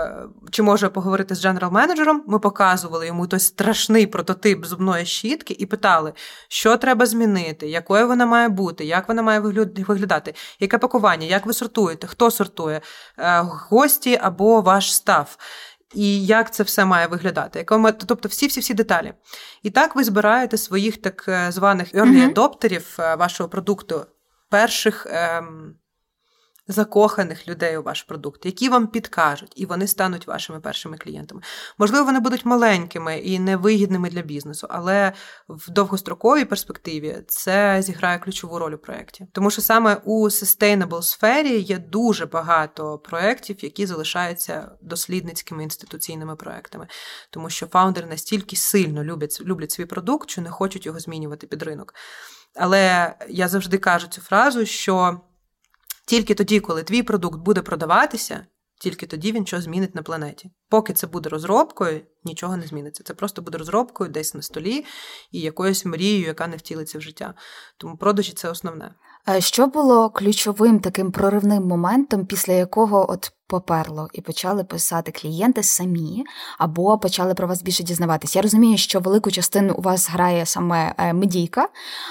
чи можу я поговорити з дженерал-менеджером, Ми показували йому той страшний прототип зубної щітки і питали, що треба змінити, якою вона має бути, як вона має виглядати, яке пакування, як ви сортуєте, хто сортує, е, гості або ваш став. І як це все має виглядати? Тобто всі всі всі деталі. І так ви збираєте своїх так е, званих early adopterів е, вашого продукту, перших ем, закоханих людей у ваш продукт, які вам підкажуть, і вони стануть вашими першими клієнтами. Можливо, вони будуть маленькими і невигідними для бізнесу, але в довгостроковій перспективі це зіграє ключову роль у проєкті. Тому що саме у sustainable сфері є дуже багато проєктів, які залишаються дослідницькими інституційними проєктами, тому що фаундери настільки сильно люблять, люблять свій продукт, що не хочуть його змінювати під ринок. Але я завжди кажу цю фразу, що тільки тоді, коли твій продукт буде продаватися, тільки тоді він щось змінить на планеті. Поки це буде розробкою, нічого не зміниться. Це просто буде розробкою десь на столі і якоюсь мрією, яка не втілиться в життя. Тому продажі це основне. Що було ключовим таким проривним моментом, після якого от поперло і почали писати клієнти самі, або почали про вас більше дізнаватись? Я розумію, що велику частину у вас грає саме е, медійка,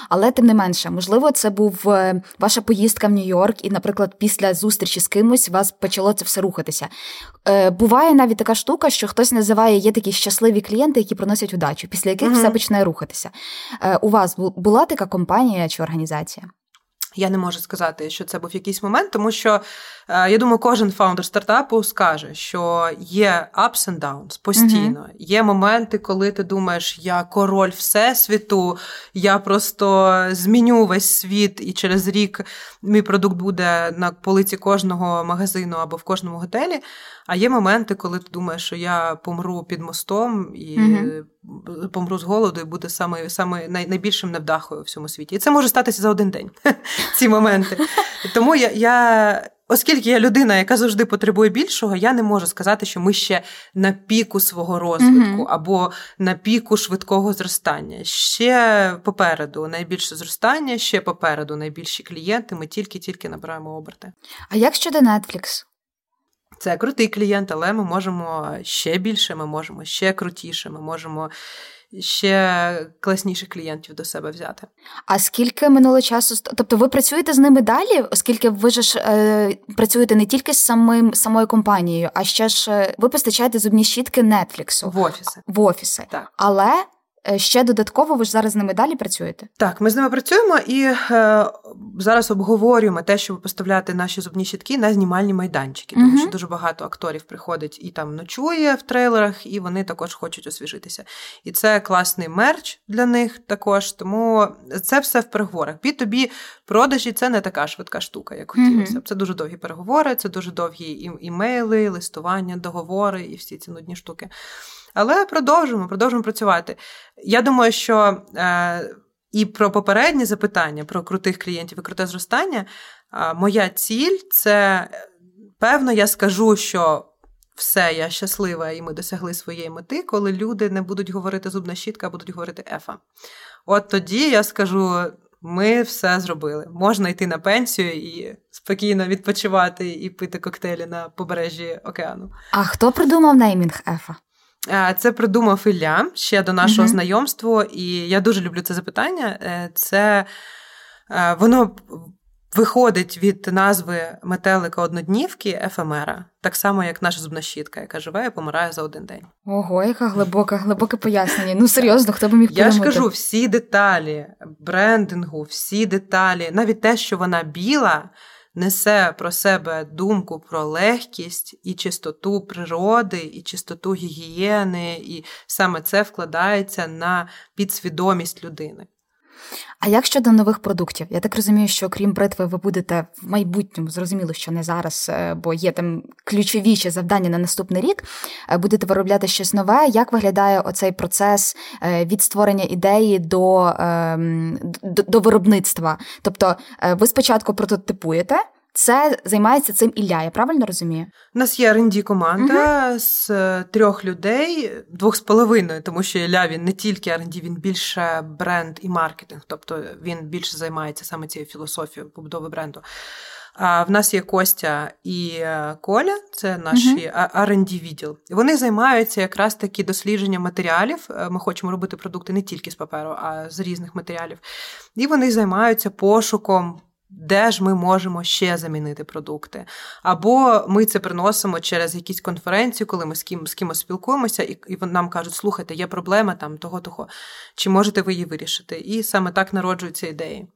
але тим не менше, можливо, це був е, ваша поїздка в Нью-Йорк, і, наприклад, після зустрічі з кимось вас почало це все рухатися. Е, буває навіть така штука, що хтось називає є такі щасливі клієнти, які приносять удачу, після яких mm все починає рухатися. У вас була така компанія чи організація? Я не можу сказати, що це був якийсь момент, тому що е, я думаю, кожен фаундер стартапу скаже, що є ups and downs постійно. Mm-hmm. Є моменти, коли ти думаєш, я король всесвіту, я просто зміню весь світ, і через рік мій продукт буде на полиці кожного магазину або в кожному готелі. А є моменти, коли ти думаєш, що я помру під мостом і mm-hmm. помру з голоду, і буде саме, саме най, найбільшим невдахою в всьому світі. І це може статися за один день. Ці моменти. Тому я, я. Оскільки я людина, яка завжди потребує більшого, я не можу сказати, що ми ще на піку свого розвитку mm-hmm. або на піку швидкого зростання. Ще попереду найбільше зростання, ще попереду найбільші клієнти. Ми тільки-тільки набираємо оберти. А як щодо Netflix? Це крутий клієнт, але ми можемо ще більше, ми можемо ще крутіше, ми можемо ще класніших клієнтів до себе взяти. А скільки минуло часу? Тобто ви працюєте з ними далі, оскільки ви ж е, працюєте не тільки з самим самою компанією, а ще ж е, ви постачаєте зубні щітки Netflix. в офіси. В офіси. Так. Але ще додатково ви ж зараз з ними далі працюєте? Так, ми з ними працюємо і е, зараз обговорюємо те, щоб поставляти наші зубні щітки на знімальні майданчики, тому uh що дуже багато акторів приходить і там ночує в трейлерах, і вони також хочуть освіжитися. І це класний мерч для них також. Тому це все в переговорах. Під тобі продажі це не така швидка штука, як хотілося. uh Це дуже довгі переговори, це дуже довгі імейли, листування, договори і всі ці нудні штуки. Але продовжуємо, продовжуємо працювати. Я думаю, що е, і про попереднє запитання про крутих клієнтів і круте зростання. Е, моя ціль це певно, я скажу, що. Все, я щаслива, і ми досягли своєї мети, коли люди не будуть говорити зубна щітка, а будуть говорити ефа. От тоді я скажу: ми все зробили. Можна йти на пенсію і спокійно відпочивати і пити коктейлі на побережжі океану. А хто придумав неймінг ефа? Е, це придумав Ілля ще до нашого mm-hmm. знайомства, і я дуже люблю це запитання. Е, це е, воно виходить від назви метелика одноднівки ефемера, так само, як наша зубна щітка, яка живе і помирає за один день. Ого, яка глибока, глибоке пояснення. Ну серйозно, хто би міг Я ж кажу, всі деталі брендингу, всі деталі, навіть те, що вона біла несе про себе думку про легкість і чистоту природи, і чистоту гігієни, і саме це вкладається на підсвідомість людини. А як щодо нових продуктів? Я так розумію, що крім бритви, ви будете в майбутньому, зрозуміло, що не зараз, е, бо є там ключовіші завдання на наступний рік. Е, будете виробляти щось нове. Як виглядає оцей процес е, від створення ідеї до, ем, до, до виробництва? Тобто, ви спочатку прототипуєте. Це займається цим Ілля, я правильно розумію? У нас є rd команда uh з трьох людей, двох з половиною, тому що Ілля він не тільки R&D, він більше бренд і маркетинг, тобто він більше займається саме цією філософією побудови бренду. А в нас є Костя і е, Коля, це наші uh R&D відділ. Вони займаються якраз таки дослідженням матеріалів. Е, ми хочемо робити продукти не тільки з паперу, а з різних матеріалів. І вони займаються пошуком де ж ми можемо ще замінити продукти. Або ми це приносимо через якісь конференції, коли ми з ким з кимось спілкуємося, і і нам кажуть, слухайте, є проблема там того-того, чи можете ви її вирішити? І саме так народжуються ідеї.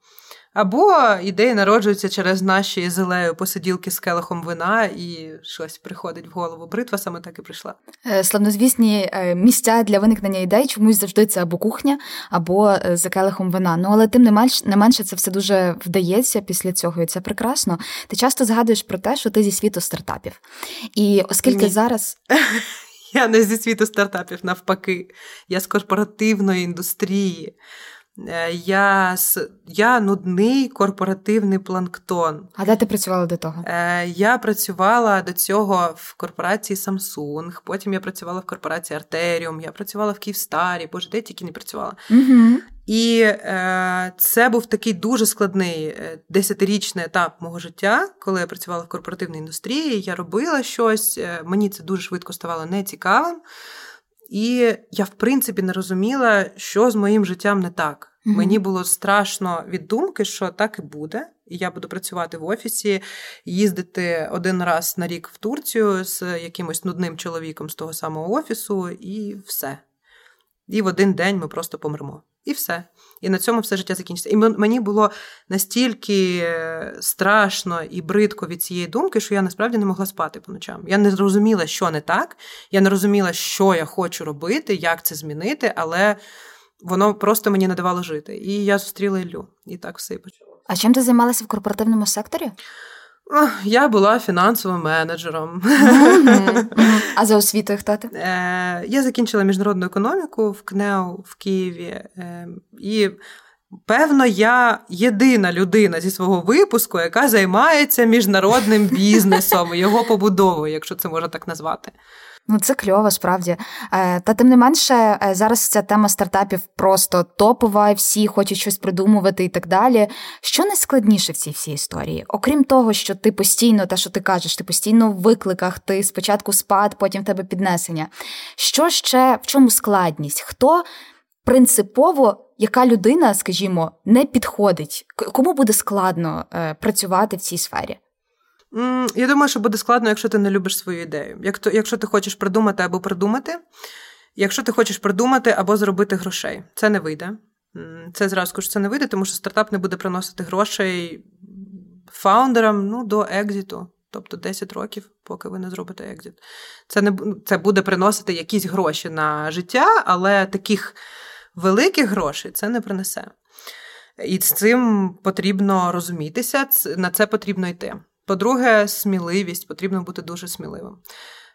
Або ідеї народжуються через наші зелею посиділки з келихом вина, і щось приходить в голову. Бритва саме так і прийшла. Е, славнозвісні е, місця для виникнення ідей чомусь завжди це або кухня, або е, за келихом вина. Ну але тим не менш не менше це все дуже вдається після цього, і це прекрасно. Ти часто згадуєш про те, що ти зі світу стартапів. І оскільки Ні. зараз. Я не зі світу стартапів, навпаки, я з корпоративної індустрії. Е, я я нудний корпоративний планктон. А де ти працювала до того? Е, я працювала до цього в корпорації Samsung, потім я працювала в корпорації Arterium, я працювала в Київстарі, боже, де тільки не працювала. Угу. І е, це був такий дуже складний е, десятирічний етап мого життя, коли я працювала в корпоративній індустрії. Я робила щось, мені це дуже швидко ставало нецікавим. І я, в принципі, не розуміла, що з моїм життям не так. Mm-hmm. Мені було страшно від думки, що так і буде. І я буду працювати в офісі, їздити один раз на рік в Турцію з якимось нудним чоловіком з того самого офісу, і все. І в один день ми просто помремо. І все. І на цьому все життя закінчиться. І мені було настільки е, страшно і бридко від цієї думки, що я насправді не могла спати по ночам. Я не зрозуміла, що не так. Я не розуміла, що я хочу робити, як це змінити, але воно просто мені не давало жити. І я зустріла Іллю. І так все і почало. А чим ти займалася в корпоративному секторі? Я була фінансовим менеджером. А за освітою хто ти? Е, я закінчила міжнародну економіку в КНЕУ в Києві. Е, і певно, я єдина людина зі свого випуску, яка займається міжнародним бізнесом, його побудовою, якщо це можна так назвати. Ну, це кльово, справді. Е, та тим не менше, е, зараз ця тема стартапів просто топова, всі хочуть щось придумувати і так далі. Що найскладніше в цій всій історії? Окрім того, що ти постійно, те, що ти кажеш, ти постійно в викликах, ти спочатку спад, потім в тебе піднесення. Що ще в чому складність? Хто принципово, яка людина, скажімо, не підходить? Кому буде складно е, працювати в цій сфері? Я думаю, що буде складно, якщо ти не любиш свою ідею. Якщо ти хочеш придумати або придумати, якщо ти хочеш придумати або зробити грошей, це не вийде. Це зразу кажу, це не вийде, тому що стартап не буде приносити грошей фаундерам ну, до екзиту. Тобто 10 років, поки ви не зробите екзит. Це не це буде приносити якісь гроші на життя, але таких великих грошей це не принесе. І з цим потрібно розумітися, на це потрібно йти. По-друге, сміливість потрібно бути дуже сміливим.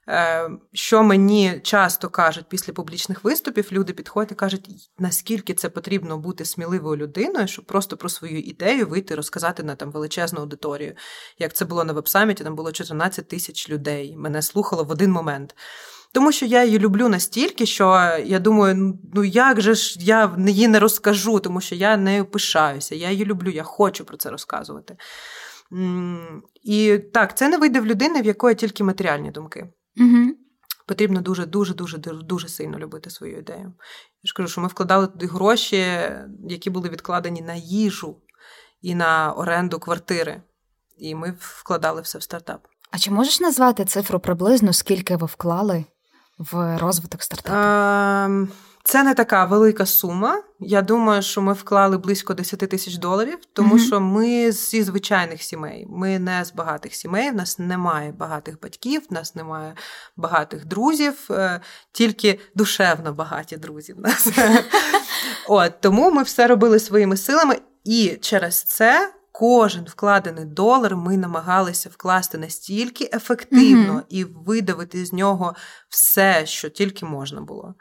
Е, що мені часто кажуть після публічних виступів, люди підходять і кажуть, наскільки це потрібно бути сміливою людиною, щоб просто про свою ідею вийти, розказати на там величезну аудиторію. Як це було на веб-саміті, там було 14 тисяч людей. Мене слухало в один момент. Тому що я її люблю настільки, що я думаю, ну як же ж я її не розкажу, тому що я нею пишаюся. Я її люблю, я хочу про це розказувати. І так, це не вийде в людини, в якої тільки матеріальні думки. Угу. Потрібно дуже, дуже, дуже, дуже сильно любити свою ідею. Я ж кажу, що ми вкладали туди гроші, які були відкладені на їжу і на оренду квартири. І ми вкладали все в стартап. А чи можеш назвати цифру приблизно, скільки ви вклали в розвиток стартапу? А, Це не така велика сума. Я думаю, що ми вклали близько 10 тисяч доларів, тому mm-hmm. що ми зі звичайних сімей. Ми не з багатих сімей. В нас немає багатих батьків, в нас немає багатих друзів, е, тільки душевно багаті друзі. в нас. От тому ми все робили своїми силами, і через це. Кожен вкладений долар ми намагалися вкласти настільки ефективно mm-hmm. і видавити з нього все, що тільки можна було.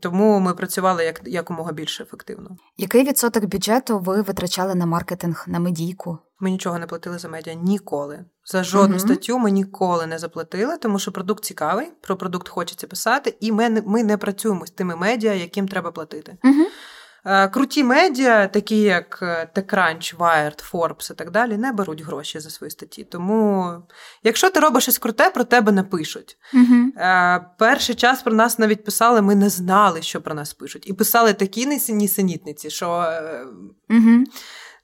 Тому ми працювали як якомога більше ефективно. Який відсоток бюджету ви витрачали на маркетинг, на медійку? Ми нічого не платили за медіа ніколи. За жодну uh статтю ми ніколи не заплатили, тому що продукт цікавий, про продукт хочеться писати, і ми не, ми не працюємо з тими медіа, яким треба платити. uh Е, круті медіа, такі як е, TechCrunch, Wired, Forbes і так далі, не беруть гроші за свої статті. Тому, якщо ти робиш щось круте, про тебе напишуть. Uh-huh. Перший час про нас навіть писали, ми не знали, що про нас пишуть. І писали такі нісенітниці, що uh-huh.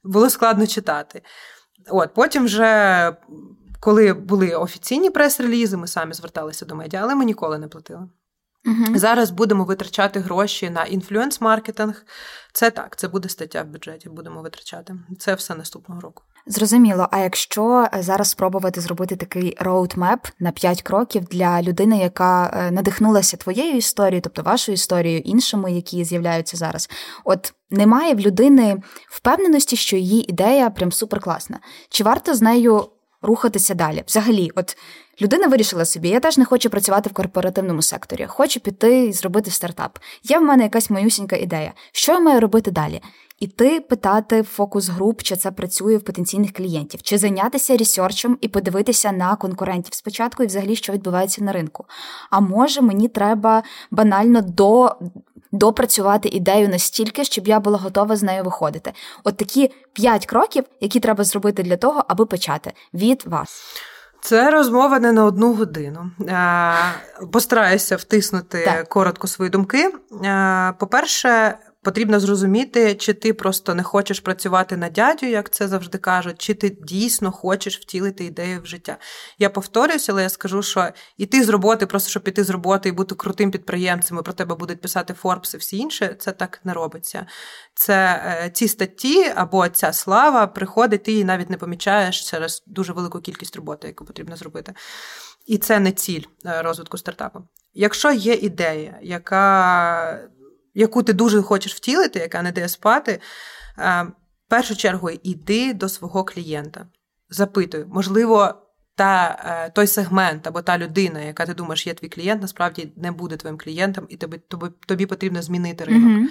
було складно читати. От, Потім вже. Коли були офіційні прес-релізи, ми самі зверталися до медіа, але ми ніколи не платили. Угу. Зараз будемо витрачати гроші на інфлюенс-маркетинг. Це так, це буде стаття в бюджеті. Будемо витрачати. Це все наступного року. Зрозуміло. А якщо е, зараз спробувати зробити такий роудмеп на 5 кроків для людини, яка е, надихнулася твоєю історією, тобто вашою історією, іншими, які з'являються зараз, от немає в людини впевненості, що її ідея прям суперкласна. Чи варто з нею рухатися далі? Взагалі, от Людина вирішила собі, я теж не хочу працювати в корпоративному секторі, хочу піти і зробити стартап. Є в мене якась малюсінька ідея. Що я маю робити далі? Іти питати фокус груп, чи це працює в потенційних клієнтів, чи зайнятися ресерчем і подивитися на конкурентів спочатку і взагалі, що відбувається на ринку. А може мені треба банально до. Допрацювати ідею настільки, щоб я була готова з нею виходити. От такі п'ять кроків, які треба зробити для того, аби почати від вас. Це розмова не на одну годину. Постараюся втиснути так. коротко свої думки. По-перше, Потрібно зрозуміти, чи ти просто не хочеш працювати на дядю, як це завжди кажуть, чи ти дійсно хочеш втілити ідею в життя. Я повторююся, але я скажу, що іти з роботи, просто щоб піти з роботи і бути крутим підприємцем, і про тебе будуть писати Форбс і всі інше, це так не робиться. Це е, ці статті або ця слава приходить, ти її навіть не помічаєш через дуже велику кількість роботи, яку потрібно зробити. І це не ціль е, розвитку стартапу. Якщо є ідея, яка яку ти дуже хочеш втілити, яка не дає спати, е, в першу чергу йди до свого клієнта. Запитуй, можливо, та, е, той сегмент або та людина, яка ти думаєш, є твій клієнт, насправді не буде твоїм клієнтом, і тобі тобі, тобі потрібно змінити ринок. Mm-hmm.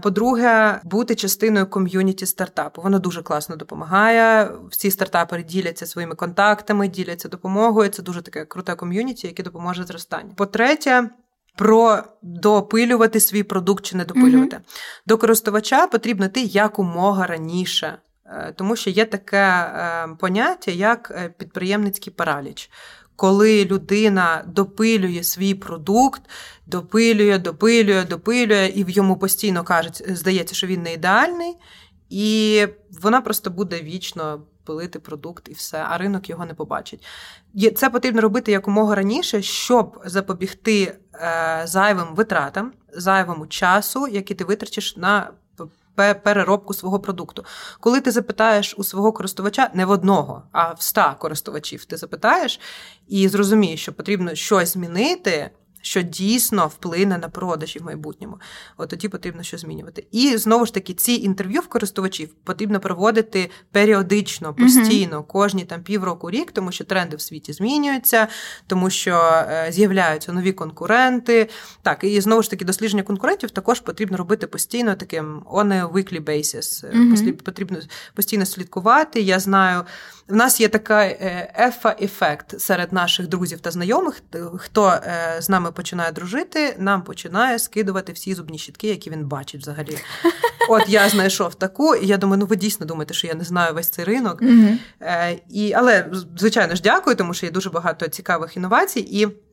По-друге, бути частиною ком'юніті стартапу. Воно дуже класно допомагає. Всі стартапери діляться своїми контактами, діляться допомогою. Це дуже таке круте ком'юніті, яке допоможе зростанню. По-третє, про допилювати свій продукт чи не допилювати. Mm-hmm. До користувача потрібно йти якомога раніше, е, тому що є таке е, поняття, як е, підприємницький параліч. Коли людина допилює свій продукт, допилює, допилює, допилює, і в йому постійно кажуть, здається, що він не ідеальний, і вона просто буде вічно пилити продукт і все, а ринок його не побачить. Це потрібно робити якомога раніше, щоб запобігти е, зайвим витратам, зайвому часу, який ти витрачиш на переробку свого продукту. Коли ти запитаєш у свого користувача не в одного, а в ста користувачів, ти запитаєш і зрозумієш, що потрібно щось змінити що дійсно вплине на продажі в майбутньому. От тоді потрібно що змінювати. І знову ж таки, ці інтерв'ю в користувачів потрібно проводити періодично, постійно, кожні там півроку рік, тому що тренди в світі змінюються, тому що е, з'являються нові конкуренти. Так, і знову ж таки, дослідження конкурентів також потрібно робити постійно таким on a weekly basis. uh Потрібно постійно слідкувати. Я знаю. В нас є такий ефа-ефект серед наших друзів та знайомих. Хто е, з нами починає дружити, нам починає скидувати всі зубні щітки, які він бачить взагалі. От я знайшов таку, і я думаю, ну ви дійсно думаєте, що я не знаю весь цей ринок. Mm-hmm. І, Але, звичайно ж, дякую, тому що є дуже багато цікавих інновацій. І Е,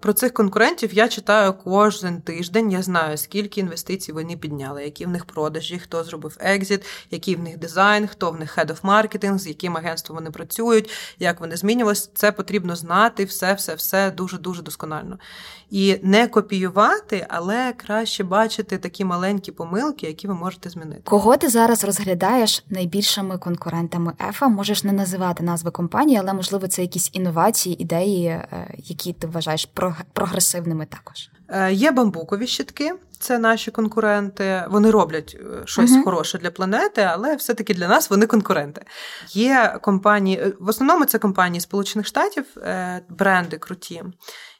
про цих конкурентів я читаю кожен тиждень. Я знаю, скільки інвестицій вони підняли, які в них продажі, хто зробив екзит, який в них дизайн, хто в них head of marketing, з яким агентством вони працюють, як вони змінювалися. Це потрібно знати все, все, все дуже дуже досконально. І не копіювати, але краще бачити такі маленькі помилки, які ви можете змінити. Кого ти зараз розглядаєш найбільшими конкурентами ЕФА? Можеш не називати назви компанії, але можливо це якісь інновації, ідеї, е, які ти вважаєш прогресивними також. Е, є бамбукові щитки, це наші конкуренти. Вони роблять е, щось uh-huh. хороше для планети, але все-таки для нас вони конкуренти. Є компанії, в основному це компанії Сполучених Штатів, бренди круті.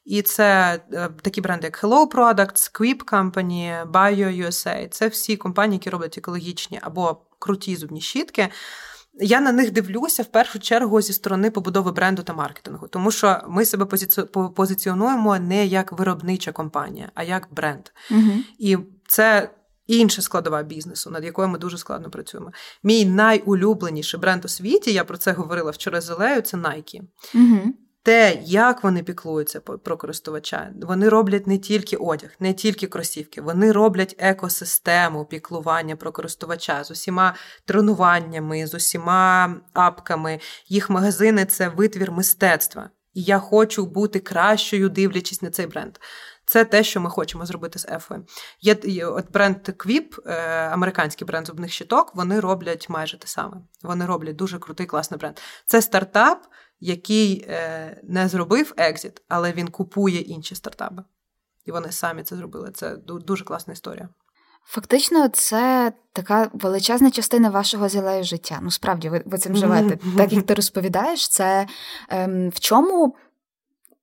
І це е, такі бренди, як Hello Products, Quip Company, Bio USA. Це всі компанії, які роблять екологічні або круті зубні щітки. Я на них дивлюся в першу чергу зі сторони побудови бренду та маркетингу, тому що ми себе позиціонуємо не як виробнича компанія, а як бренд. Угу. І це інша складова бізнесу, над якою ми дуже складно працюємо. Мій найулюбленіший бренд у світі, я про це говорила вчора з Олею, це Nike. Угу те, як вони піклуються про користувача, вони роблять не тільки одяг, не тільки кросівки, вони роблять екосистему піклування про користувача з усіма тренуваннями, з усіма апками. Їх магазини це витвір мистецтва. І я хочу бути кращою, дивлячись на цей бренд. Це те, що ми хочемо зробити з Ефою. Є от бренд Quip, е, американський бренд зубних щиток, вони роблять майже те саме. Вони роблять дуже крутий, класний бренд. Це стартап, який е, не зробив екзит, але він купує інші стартапи. І вони самі це зробили. Це дуже класна історія. Фактично, це така величезна частина вашого зілею життя. Ну, справді, ви ви цим живете. Так як ти розповідаєш, це ем, в чому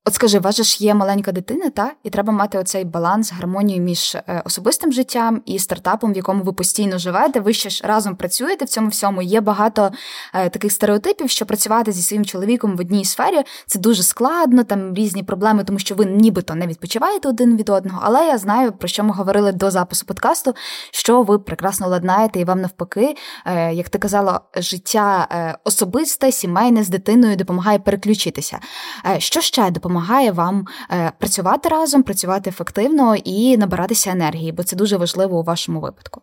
От скажи, вас ж є маленька дитина, та і треба мати оцей баланс, гармонію між е, особистим життям і стартапом, в якому ви постійно живете. Ви ще ж разом працюєте в цьому всьому. Є багато е, таких стереотипів, що працювати зі своїм чоловіком в одній сфері це дуже складно, там різні проблеми, тому що ви нібито не відпочиваєте один від одного. Але я знаю, про що ми говорили до запису подкасту, що ви прекрасно ладнаєте, і вам навпаки, е, як ти казала, життя е, особисте, сімейне з дитиною допомагає переключитися. Е, що ще допомагає? Допомагає вам е, працювати разом, працювати ефективно і набиратися енергії, бо це дуже важливо у вашому випадку.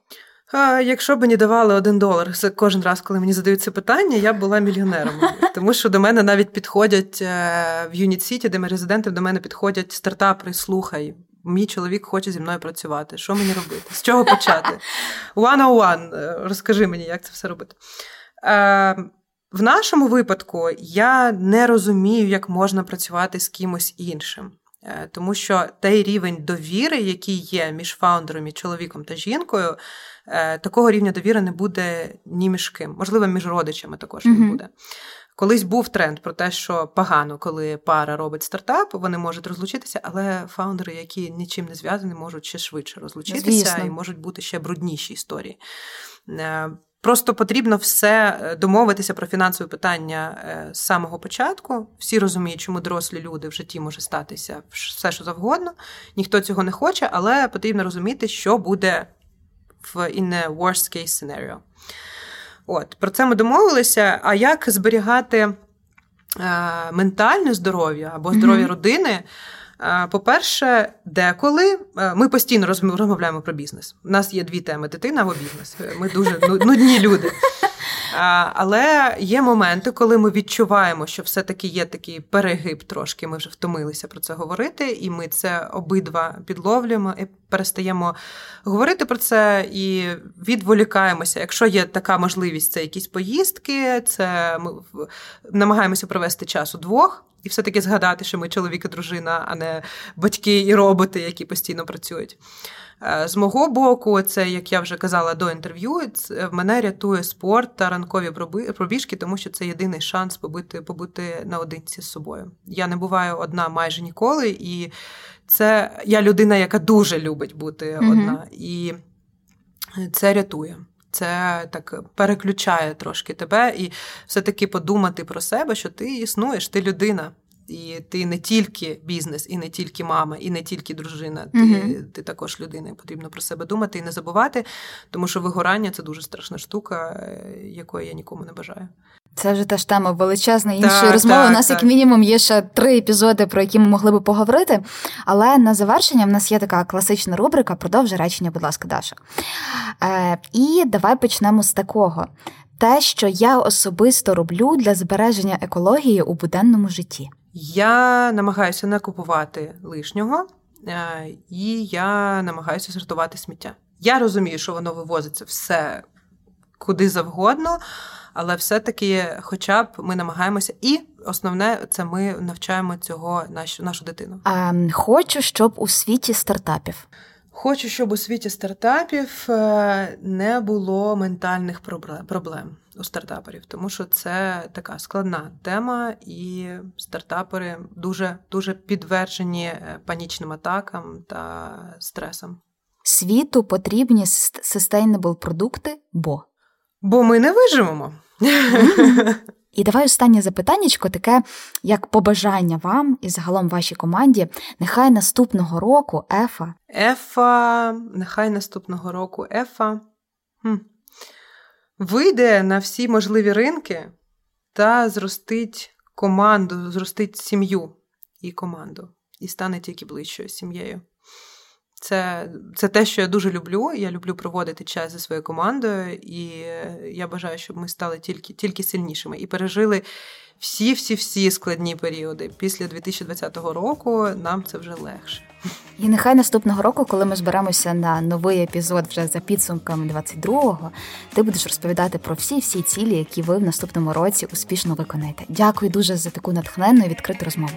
А, Якщо б мені давали один долар кожен раз, коли мені задають це питання, я б була мільйонером. Тому що до мене навіть підходять е, в Юніт Сіті, де ми резиденти, до мене підходять стартапери, слухай. Мій чоловік хоче зі мною працювати. Що мені робити? З чого почати? One on one. Розкажи мені, як це все робити. В нашому випадку я не розумію, як можна працювати з кимось іншим. Е, тому що той рівень довіри, який є між фаундером і чоловіком та жінкою, е, такого рівня довіри не буде ні між ким. Можливо, між родичами також не буде. Колись був тренд про те, що погано, коли пара робить стартап, вони можуть розлучитися, але фаундери, які нічим не зв'язані, можуть ще швидше розлучитися Звісно. і можуть бути ще брудніші історії. Просто потрібно все е, домовитися про фінансові питання е, з самого початку. Всі розуміють, чому дорослі люди в житті може статися все, що завгодно. Ніхто цього не хоче, але потрібно розуміти, що буде в in a worst case scenario. От, Про це ми домовилися. А як зберігати е, ментальне здоров'я або здоров'я mm-hmm. родини? Е, по-перше, деколи е, ми постійно розмовляємо про бізнес. У нас є дві теми: дитина або бізнес. Ми дуже нудні люди. Але є моменти, коли ми відчуваємо, що все-таки є такий перегиб трошки. Ми вже втомилися про це говорити, і ми це обидва підловлюємо і перестаємо говорити про це і відволікаємося. Якщо є така можливість, це якісь поїздки, це ми намагаємося провести час удвох. І все-таки згадати, що ми чоловік і дружина, а не батьки і роботи, які постійно працюють. Е, з мого боку, це, як я вже казала до інтерв'ю, мене рятує спорт та ранкові пробіжки, тому що це єдиний шанс побути побути наодинці з собою. Я не буваю одна майже ніколи, і це я людина, яка дуже любить бути mm-hmm. одна, і це рятує. Це так переключає трошки тебе, і все-таки подумати про себе, що ти існуєш, ти людина. І ти не тільки бізнес, і не тільки мама, і не тільки дружина. Ти mm-hmm. ти також людина. І Потрібно про себе думати і не забувати, тому що вигорання це дуже страшна штука, якої я нікому не бажаю. Це вже теж тема величезної іншої так, розмови. Так, У нас, так. як мінімум, є ще три епізоди, про які ми могли би поговорити. Але на завершення в нас є така класична рубрика. Продовжуй речення, будь ласка, Даша. І давай почнемо з такого: те, що я особисто роблю для збереження екології у буденному житті. Я намагаюся не купувати лишнього, е, і я намагаюся сортувати сміття. Я розумію, що воно вивозиться все куди завгодно, але все-таки, хоча б ми намагаємося, і основне це ми навчаємо цього нашу нашу дитину. А, Хочу, щоб у світі стартапів. Хочу, щоб у світі стартапів е, не було ментальних проблем у стартаперів, тому що це така складна тема, і стартапери дуже дуже підтверджені е, панічним атакам та стресом. Світу потрібні sustainable продукти, бо Бо ми не виживемо. І давай останнє запитаннячко таке, як побажання вам і загалом вашій команді. Нехай наступного року Ефа. Ефа, нехай наступного року Ефа хм, вийде на всі можливі ринки та зростить команду, зростить сім'ю і команду, і стане тільки ближчою сім'єю. Це це те, що я дуже люблю. Я люблю проводити час зі своєю командою, і я бажаю, щоб ми стали тільки тільки сильнішими і пережили всі-всі-всі складні періоди. Після 2020 року нам це вже легше. І нехай наступного року, коли ми зберемося на новий епізод вже за підсумками 22-го, ти будеш розповідати про всі всі цілі, які ви в наступному році успішно виконаєте. Дякую дуже за таку натхненну і відкриту розмову.